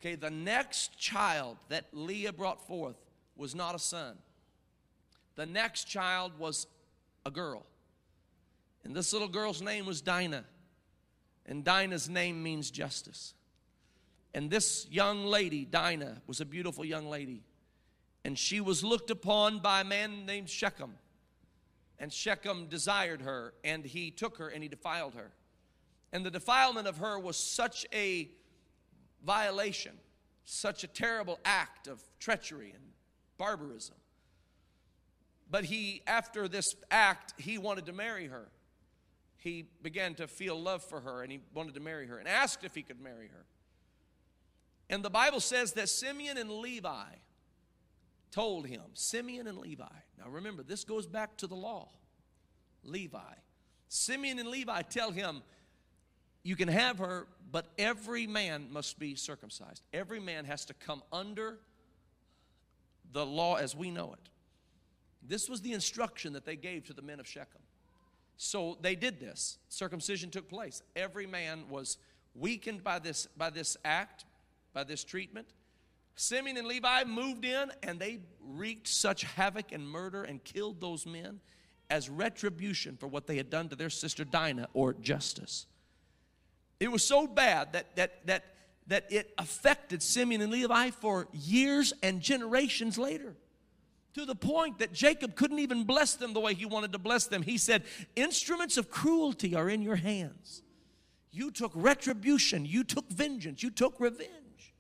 Okay, the next child that Leah brought forth was not a son. The next child was a girl. And this little girl's name was Dinah. And Dinah's name means justice. And this young lady, Dinah, was a beautiful young lady. And she was looked upon by a man named Shechem. And Shechem desired her, and he took her and he defiled her. And the defilement of her was such a violation, such a terrible act of treachery and barbarism but he, after this act, he wanted to marry her. He began to feel love for her and he wanted to marry her and asked if he could marry her. And the Bible says that Simeon and Levi told him, Simeon and Levi. Now remember, this goes back to the law. Levi. Simeon and Levi tell him, You can have her, but every man must be circumcised. Every man has to come under the law as we know it. This was the instruction that they gave to the men of Shechem. So they did this. Circumcision took place. Every man was weakened by this, by this act, by this treatment. Simeon and Levi moved in and they wreaked such havoc and murder and killed those men as retribution for what they had done to their sister Dinah or justice. It was so bad that, that, that, that it affected Simeon and Levi for years and generations later to the point that Jacob couldn't even bless them the way he wanted to bless them. He said, Instruments of cruelty are in your hands. You took retribution, you took vengeance, you took revenge,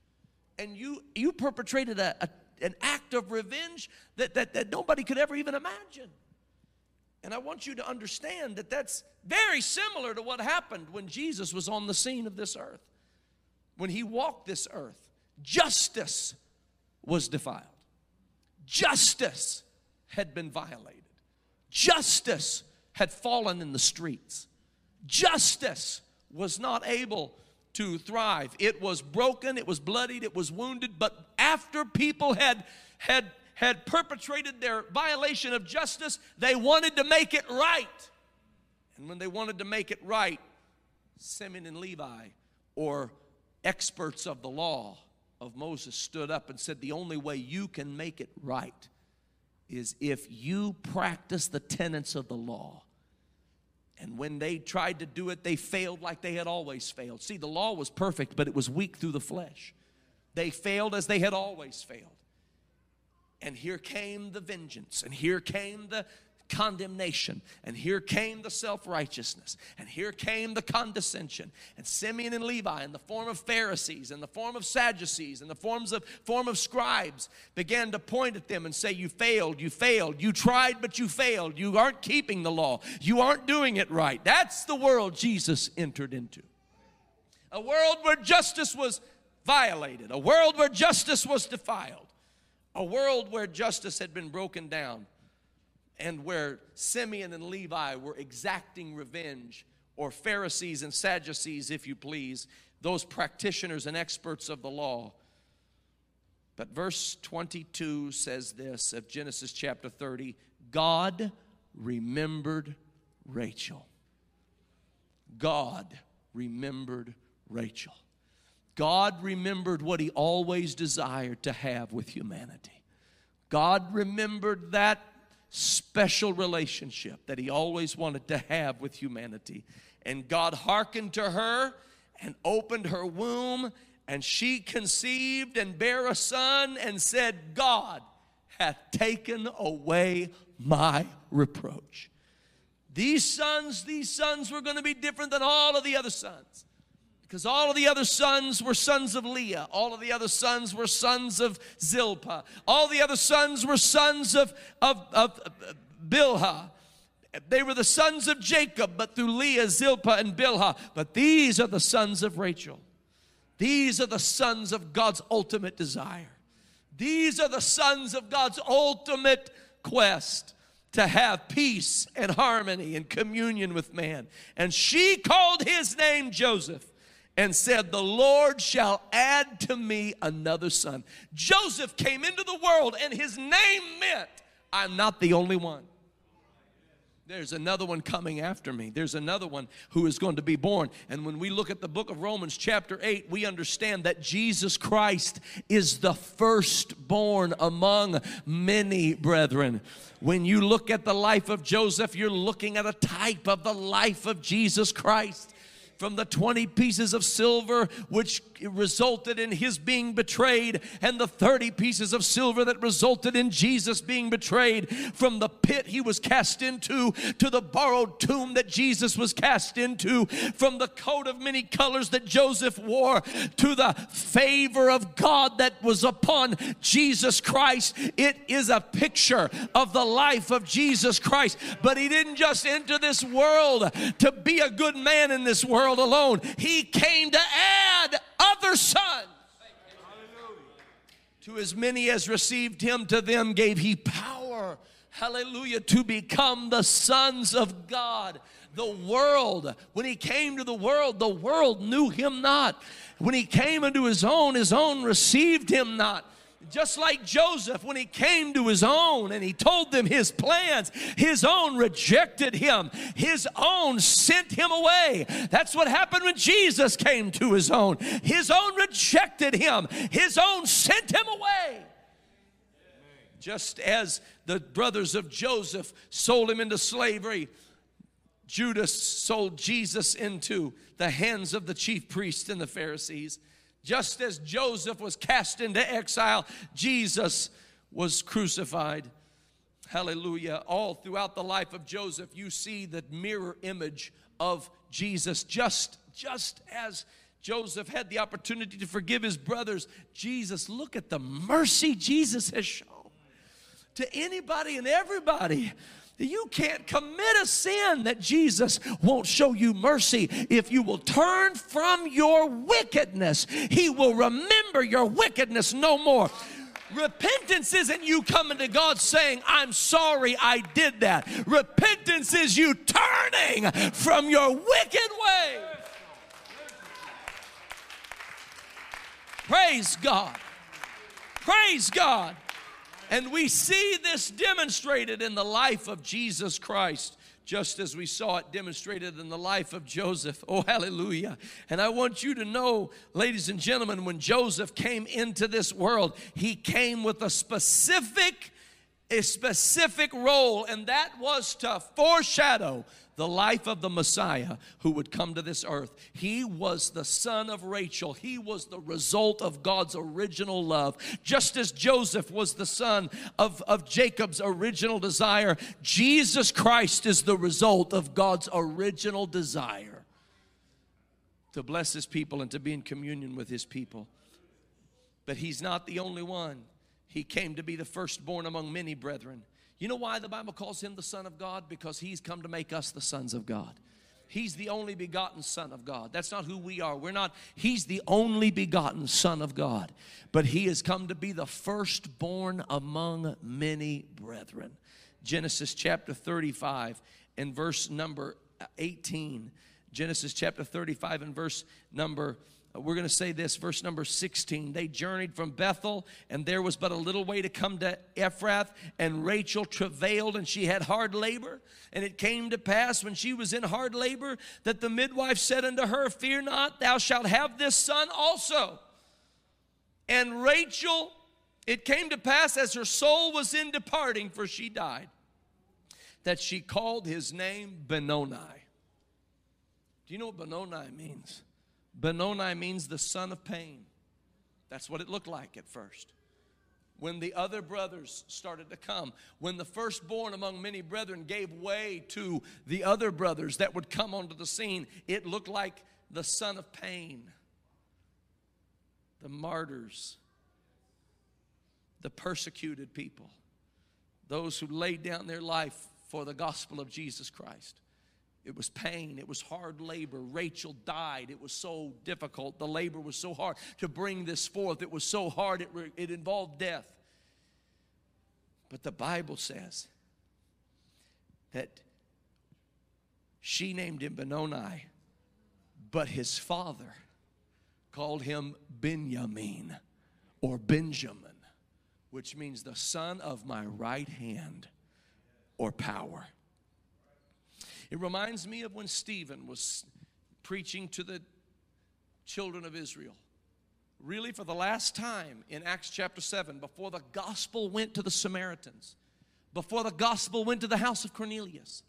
and you, you perpetrated a, a, an act of revenge that, that, that nobody could ever even imagine. And I want you to understand that that's very similar to what happened when Jesus was on the scene of this earth. When he walked this earth, justice was defiled, justice had been violated, justice had fallen in the streets, justice was not able to thrive. It was broken, it was bloodied, it was wounded, but after people had had had perpetrated their violation of justice, they wanted to make it right. And when they wanted to make it right, Simeon and Levi, or experts of the law of Moses, stood up and said, The only way you can make it right is if you practice the tenets of the law. And when they tried to do it, they failed like they had always failed. See, the law was perfect, but it was weak through the flesh. They failed as they had always failed. And here came the vengeance, and here came the condemnation, and here came the self righteousness, and here came the condescension. And Simeon and Levi, in the form of Pharisees, in the form of Sadducees, in the forms of form of scribes, began to point at them and say, "You failed, you failed, you tried, but you failed. You aren't keeping the law. You aren't doing it right." That's the world Jesus entered into. A world where justice was violated, a world where justice was defiled a world where justice had been broken down and where Simeon and Levi were exacting revenge, or Pharisees and Sadducees, if you please, those practitioners and experts of the law. But verse 22 says this of Genesis chapter 30 God remembered Rachel. God remembered Rachel. God remembered what he always desired to have with humanity. God remembered that special relationship that he always wanted to have with humanity. And God hearkened to her and opened her womb, and she conceived and bare a son and said, God hath taken away my reproach. These sons, these sons were going to be different than all of the other sons. Because all of the other sons were sons of Leah. All of the other sons were sons of Zilpah. All the other sons were sons of, of, of uh, Bilhah. They were the sons of Jacob, but through Leah, Zilpah, and Bilhah. But these are the sons of Rachel. These are the sons of God's ultimate desire. These are the sons of God's ultimate quest to have peace and harmony and communion with man. And she called his name Joseph and said, The Lord shall add to me another son. Joseph came into the world, and his name meant, I'm not the only one. There's another one coming after me. There's another one who is going to be born. And when we look at the book of Romans, chapter 8, we understand that Jesus Christ is the firstborn among many brethren. When you look at the life of Joseph, you're looking at a type of the life of Jesus Christ from the 20 pieces of silver which resulted in his being betrayed, and the 30 pieces of silver that resulted in Jesus being betrayed, from the pit he was cast into to the borrowed tomb that Jesus was cast into, from the coat of many colors that Joseph wore to the favor of God that was upon Jesus Christ. It is a picture of the life of Jesus Christ. But he didn't just enter this world to be a good man in this world world alone. He came to add other sons. To as many as received him, to them gave he power, hallelujah, to become the sons of God. The world, when he came to the world, the world knew him not. When he came into his own, his own received him not. Just like Joseph, when he came to his own and he told them his plans, his own rejected him, his own sent him away. That's what happened when Jesus came to his own. His own rejected him, his own sent him away. Just as the brothers of Joseph sold him into slavery, Judas sold Jesus into the hands of the chief priests and the Pharisees. Just as Joseph was cast into exile, Jesus was crucified. Hallelujah. All throughout the life of Joseph, you see the mirror image of Jesus. Just, just as Joseph had the opportunity to forgive his brothers. Jesus, look at the mercy Jesus has shown to anybody and everybody. You can't commit a sin that Jesus won't show you mercy. If you will turn from your wickedness, He will remember your wickedness no more. Repentance isn't you coming to God saying, I'm sorry I did that. Repentance is you turning from your wicked ways. Praise God. Praise God. And we see this demonstrated in the life of Jesus Christ just as we saw it demonstrated in the life of Joseph. Oh, hallelujah. And I want you to know, ladies and gentlemen, when Joseph came into this world, he came with a specific a specific role, and that was to foreshadow the life of the Messiah who would come to this earth. He was the son of Rachel. He was the result of God's original love. Just as Joseph was the son of, of Jacob's original desire, Jesus Christ is the result of God's original desire to bless his people and to be in communion with his people. But he's not the only one. He came to be the firstborn among many brethren. You know why the Bible calls him the Son of God? Because he's come to make us the sons of God. He's the only begotten Son of God. That's not who we are. We're not, He's the only begotten Son of God. But He has come to be the firstborn among many brethren. Genesis chapter 35 and verse number 18. Genesis chapter 35 and verse number we're going to say this, verse number 16. They journeyed from Bethel, and there was but a little way to come to Ephrath, and Rachel travailed, and she had hard labor. And it came to pass when she was in hard labor that the midwife said unto her, Fear not, thou shalt have this son also. And Rachel, it came to pass as her soul was in departing, for she died, that she called his name Benoni. Do you know what Benoni means? Benoni means the son of pain. That's what it looked like at first. When the other brothers started to come, when the firstborn among many brethren gave way to the other brothers that would come onto the scene, it looked like the son of pain, the martyrs, the persecuted people, those who laid down their life for the gospel of Jesus Christ. It was pain. It was hard labor. Rachel died. It was so difficult. The labor was so hard to bring this forth. It was so hard. It, it involved death. But the Bible says that she named him Benoni, but his father called him Benjamin or Benjamin, which means the son of my right hand or power. It reminds me of when Stephen was preaching to the children of Israel. Really, for the last time in Acts chapter 7, before the gospel went to the Samaritans, before the gospel went to the house of Cornelius,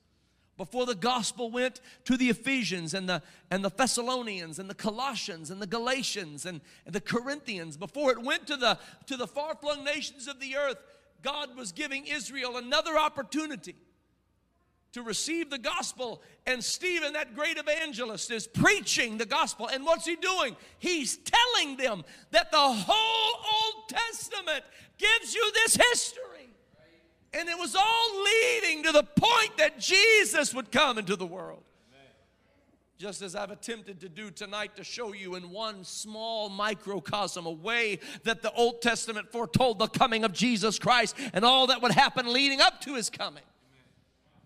before the gospel went to the Ephesians and the, and the Thessalonians and the Colossians and the Galatians and, and the Corinthians, before it went to the, to the far flung nations of the earth, God was giving Israel another opportunity to receive the gospel. And Stephen, that great evangelist, is preaching the gospel. And what's he doing? He's telling them that the whole Old Testament gives you this history. And it was all leading to the point that Jesus would come into the world. Just as I've attempted to do tonight to show you in one small microcosm a way that the Old Testament foretold the coming of Jesus Christ and all that would happen leading up to his coming.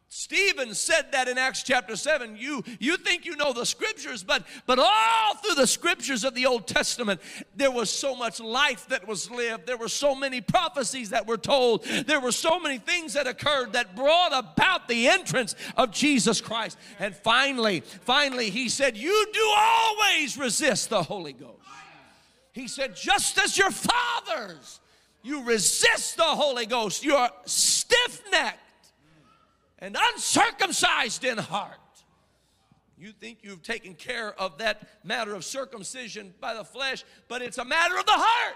Stephen said that in Acts chapter 7. You, you think you know the scriptures, but, but all through the scriptures of the Old Testament, there was so much life that was lived. There were so many prophecies that were told. There were so many things that occurred that brought about the entrance of Jesus Christ. And finally, finally, he said, You do always resist the Holy Ghost. He said, Just as your fathers, you resist the Holy Ghost. You are stiff necked and uncircumcised in heart. You think you've taken care of that matter of circumcision by the flesh, but it's a matter of the heart.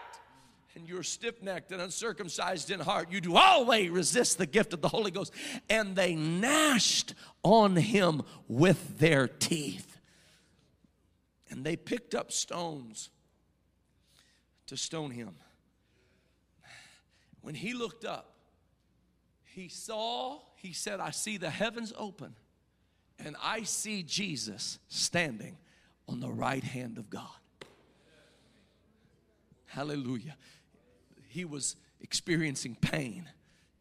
And you're stiff necked and uncircumcised in heart. You do always resist the gift of the Holy Ghost. And they gnashed on him with their teeth. And they picked up stones to stone him. When he looked up, he saw, he said, I see the heavens open, and I see Jesus standing on the right hand of God. Hallelujah. He was experiencing pain.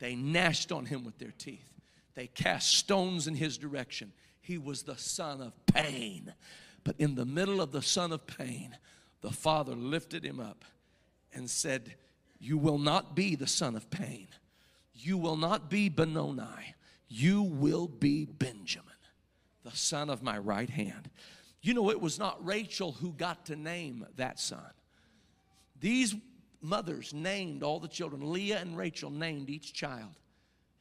They gnashed on him with their teeth, they cast stones in his direction. He was the son of pain. But in the middle of the son of pain, the father lifted him up and said, You will not be the son of pain. You will not be Benoni. You will be Benjamin, the son of my right hand. You know, it was not Rachel who got to name that son. These mothers named all the children. Leah and Rachel named each child.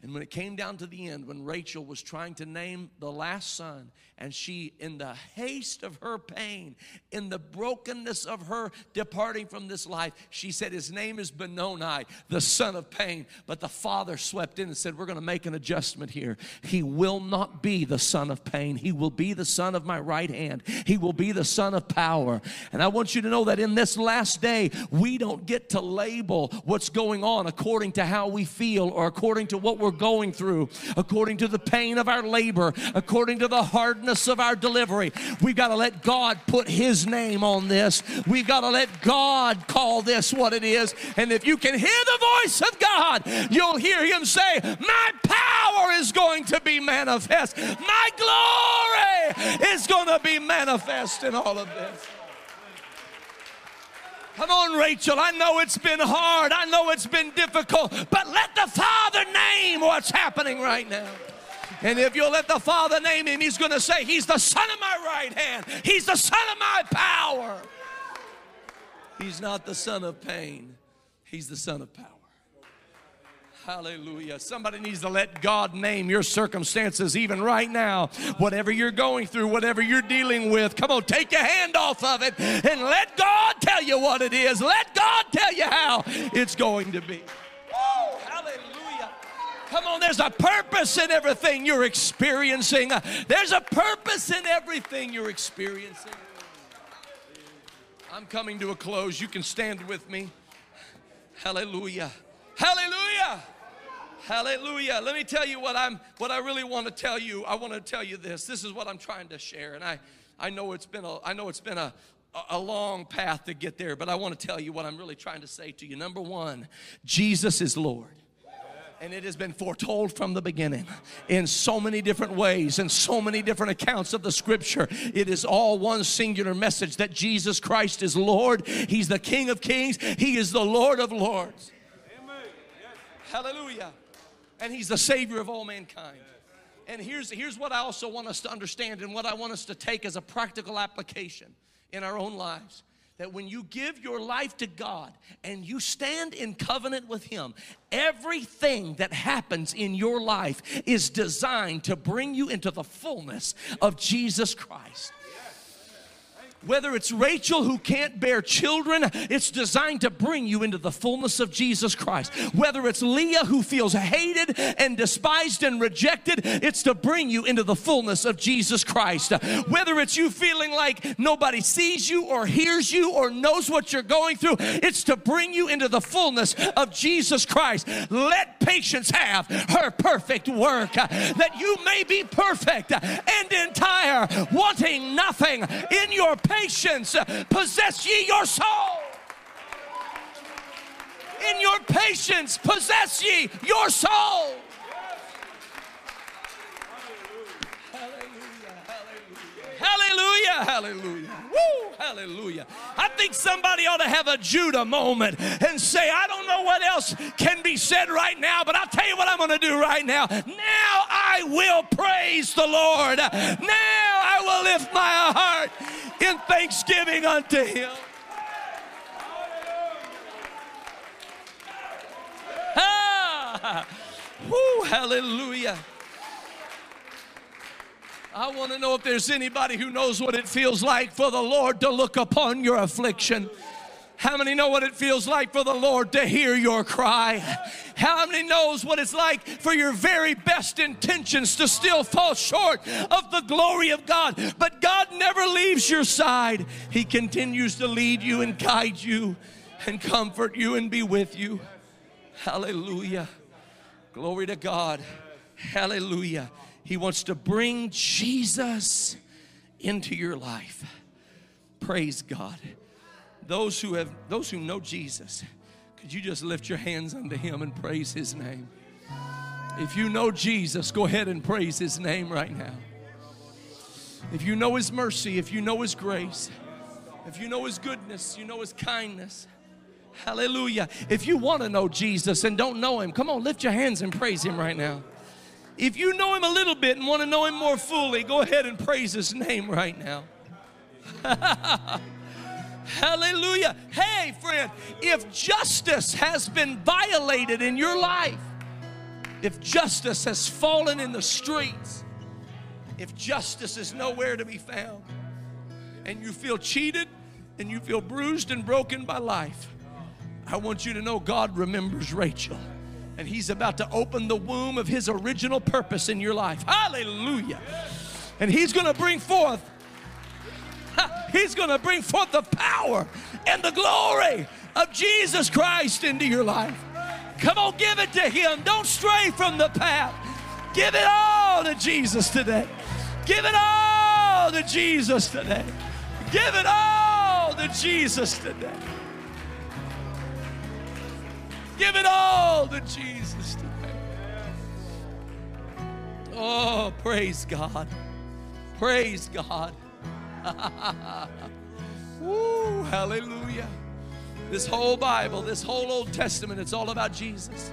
And when it came down to the end, when Rachel was trying to name the last son, and she, in the haste of her pain, in the brokenness of her departing from this life, she said, His name is Benoni, the son of pain. But the father swept in and said, We're going to make an adjustment here. He will not be the son of pain. He will be the son of my right hand. He will be the son of power. And I want you to know that in this last day, we don't get to label what's going on according to how we feel or according to what we're going through, according to the pain of our labor, according to the hardness of our delivery. We've got to let God put His name on this. We've got to let God call this what it is. And if you can hear the voice of God, you'll hear Him say, My power is going to be manifest, my glory is going to be manifest in all of this. Come on, Rachel. I know it's been hard. I know it's been difficult, but let the Father name what's happening right now. And if you'll let the Father name him, he's going to say, He's the Son of my right hand. He's the Son of my power. He's not the Son of pain, He's the Son of power. Hallelujah. Somebody needs to let God name your circumstances even right now. Whatever you're going through, whatever you're dealing with, come on, take your hand off of it and let God tell you what it is. Let God tell you how it's going to be. Woo, hallelujah. Come on, there's a purpose in everything you're experiencing. There's a purpose in everything you're experiencing. I'm coming to a close. You can stand with me. Hallelujah. Hallelujah. Hallelujah. Let me tell you what I'm what I really want to tell you. I want to tell you this. This is what I'm trying to share. And I I know it's been a I know it's been a a long path to get there, but I want to tell you what I'm really trying to say to you. Number 1, Jesus is Lord. And it has been foretold from the beginning in so many different ways, in so many different accounts of the scripture. It is all one singular message that Jesus Christ is Lord. He's the King of kings, He is the Lord of lords. Hallelujah and He's the Savior of all mankind. And here's, here's what I also want us to understand and what I want us to take as a practical application in our own lives. That when you give your life to God and you stand in covenant with Him, everything that happens in your life is designed to bring you into the fullness of Jesus Christ. Whether it's Rachel who can't bear children, it's designed to bring you into the fullness of Jesus Christ. Whether it's Leah who feels hated and despised and rejected, it's to bring you into the fullness of Jesus Christ. Whether it's you feeling like nobody sees you or hears you or knows what you're going through, it's to bring you into the fullness of Jesus Christ. Let patience have her perfect work, that you may be perfect and entire, wanting nothing in your patience possess ye your soul. In your patience possess ye your soul. Hallelujah, hallelujah. Woo, hallelujah. I think somebody ought to have a Judah moment and say, I don't know what else can be said right now, but I'll tell you what I'm going to do right now. Now I will praise the Lord. Now I will lift my heart in thanksgiving unto him. Ah, whoo, hallelujah. I want to know if there's anybody who knows what it feels like for the Lord to look upon your affliction How many know what it feels like for the Lord to hear your cry? How many knows what it's like for your very best intentions to still fall short of the glory of God? But God never leaves your side. He continues to lead you and guide you and comfort you and be with you. Hallelujah. Glory to God. Hallelujah. He wants to bring Jesus into your life. Praise God those who have those who know Jesus, could you just lift your hands unto him and praise his name? If you know Jesus, go ahead and praise his name right now. If you know his mercy, if you know his grace, if you know his goodness, you know his kindness. Hallelujah. If you want to know Jesus and don't know him, come on, lift your hands and praise him right now. If you know him a little bit and want to know him more fully, go ahead and praise his name right now. Hallelujah. Hey, friend, if justice has been violated in your life, if justice has fallen in the streets, if justice is nowhere to be found, and you feel cheated and you feel bruised and broken by life, I want you to know God remembers Rachel. And He's about to open the womb of His original purpose in your life. Hallelujah. And He's going to bring forth He's going to bring forth the power and the glory of Jesus Christ into your life. Come on, give it to Him. Don't stray from the path. Give it all to Jesus today. Give it all to Jesus today. Give it all to Jesus today. Give it all to Jesus today. Oh, praise God. Praise God. Woo, hallelujah. This whole Bible, this whole Old Testament, it's all about Jesus.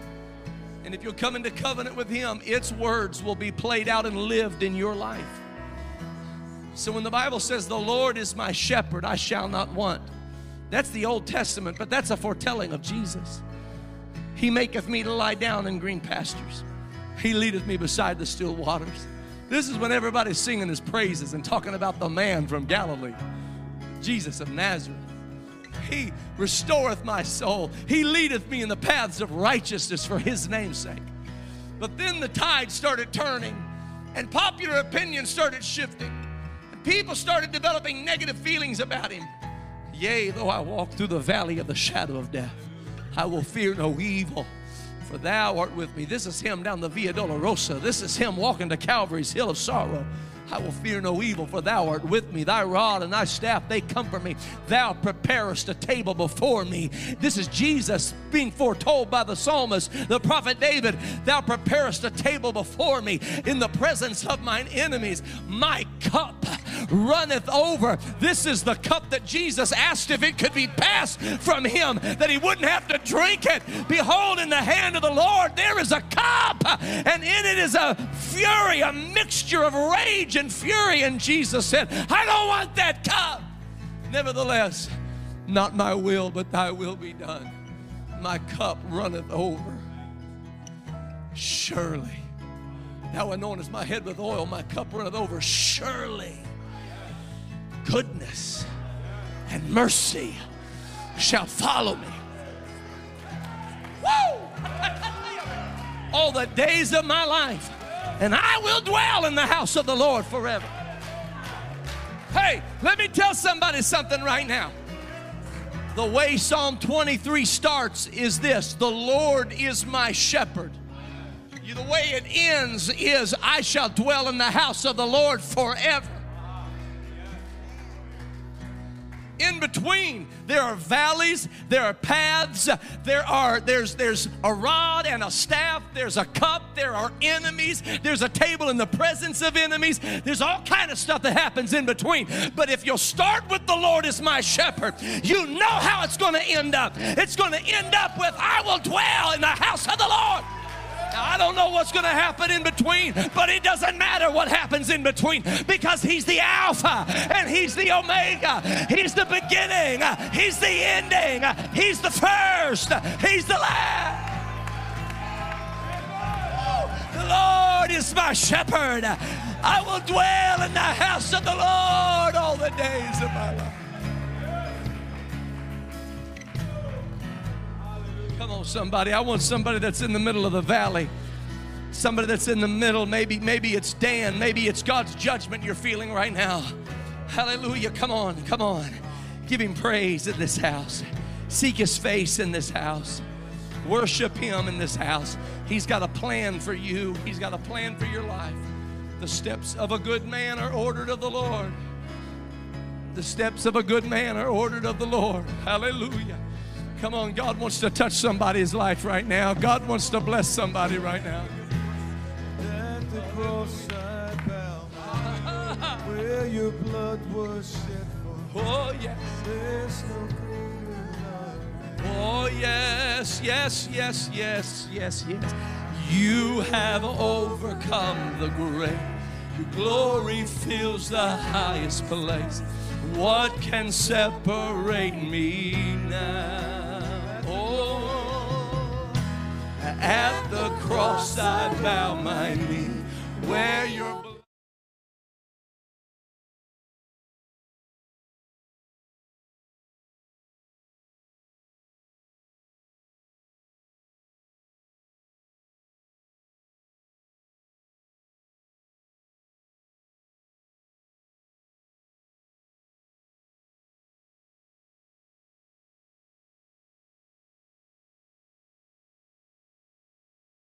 And if you'll come into covenant with Him, its words will be played out and lived in your life. So when the Bible says, The Lord is my shepherd, I shall not want, that's the Old Testament, but that's a foretelling of Jesus. He maketh me to lie down in green pastures, He leadeth me beside the still waters. This is when everybody's singing his praises and talking about the man from Galilee, Jesus of Nazareth. He restoreth my soul. He leadeth me in the paths of righteousness for his name's sake. But then the tide started turning and popular opinion started shifting. And people started developing negative feelings about him. Yea, though I walk through the valley of the shadow of death, I will fear no evil for thou art with me. This is him down the Via Dolorosa. This is him walking to Calvary's hill of sorrow. I will fear no evil, for thou art with me. Thy rod and thy staff, they comfort me. Thou preparest a table before me. This is Jesus being foretold by the psalmist, the prophet David. Thou preparest a table before me in the presence of mine enemies. My cup runneth over. This is the cup that Jesus asked if it could be passed from him, that he wouldn't have to drink it. Behold, in the hand of the Lord there is a cup, and in it is a fury, a mixture of rage and fury. And Jesus said, I don't want that cup. Nevertheless, not my will, but thy will be done. My cup runneth over. Surely. Thou anointest my head with oil, my cup runneth over. Surely goodness and mercy shall follow me. Woo! All the days of my life, and I will dwell in the house of the Lord forever. Hey, let me tell somebody something right now. The way Psalm 23 starts is this The Lord is my shepherd. The way it ends is I shall dwell in the house of the Lord forever. In between. There are valleys there are paths there are there's there's a rod and a staff there's a cup there are enemies there's a table in the presence of enemies. There's all kind of stuff that happens in between. But if you'll start with the lord as my shepherd you know how it's going to end up. It's going to end up with i will dwell in I don't know what's going to happen in between, but it doesn't matter what happens in between because He's the Alpha and He's the Omega. He's the beginning, He's the ending, He's the first, He's the last. The Lord is my shepherd. I will dwell in the house of the Lord all the days of my life. Come on, somebody. I want somebody that's in the middle of the valley. Somebody that's in the middle. Maybe, maybe it's Dan. Maybe it's God's judgment you're feeling right now. Hallelujah. Come on, come on. Give him praise in this house. Seek his face in this house. Worship him in this house. He's got a plan for you, he's got a plan for your life. The steps of a good man are ordered of the Lord. The steps of a good man are ordered of the Lord. Hallelujah. Come on, God wants to touch somebody's life right now. God wants to bless somebody right now. Cross I bow, where your blood was shed for. Oh, yes. There's no greater love. Oh, yes, yes, yes, yes, yes, yes. You have overcome the grave. Your glory fills the highest place. What can separate me now? Oh, at the cross I bow my knee, where your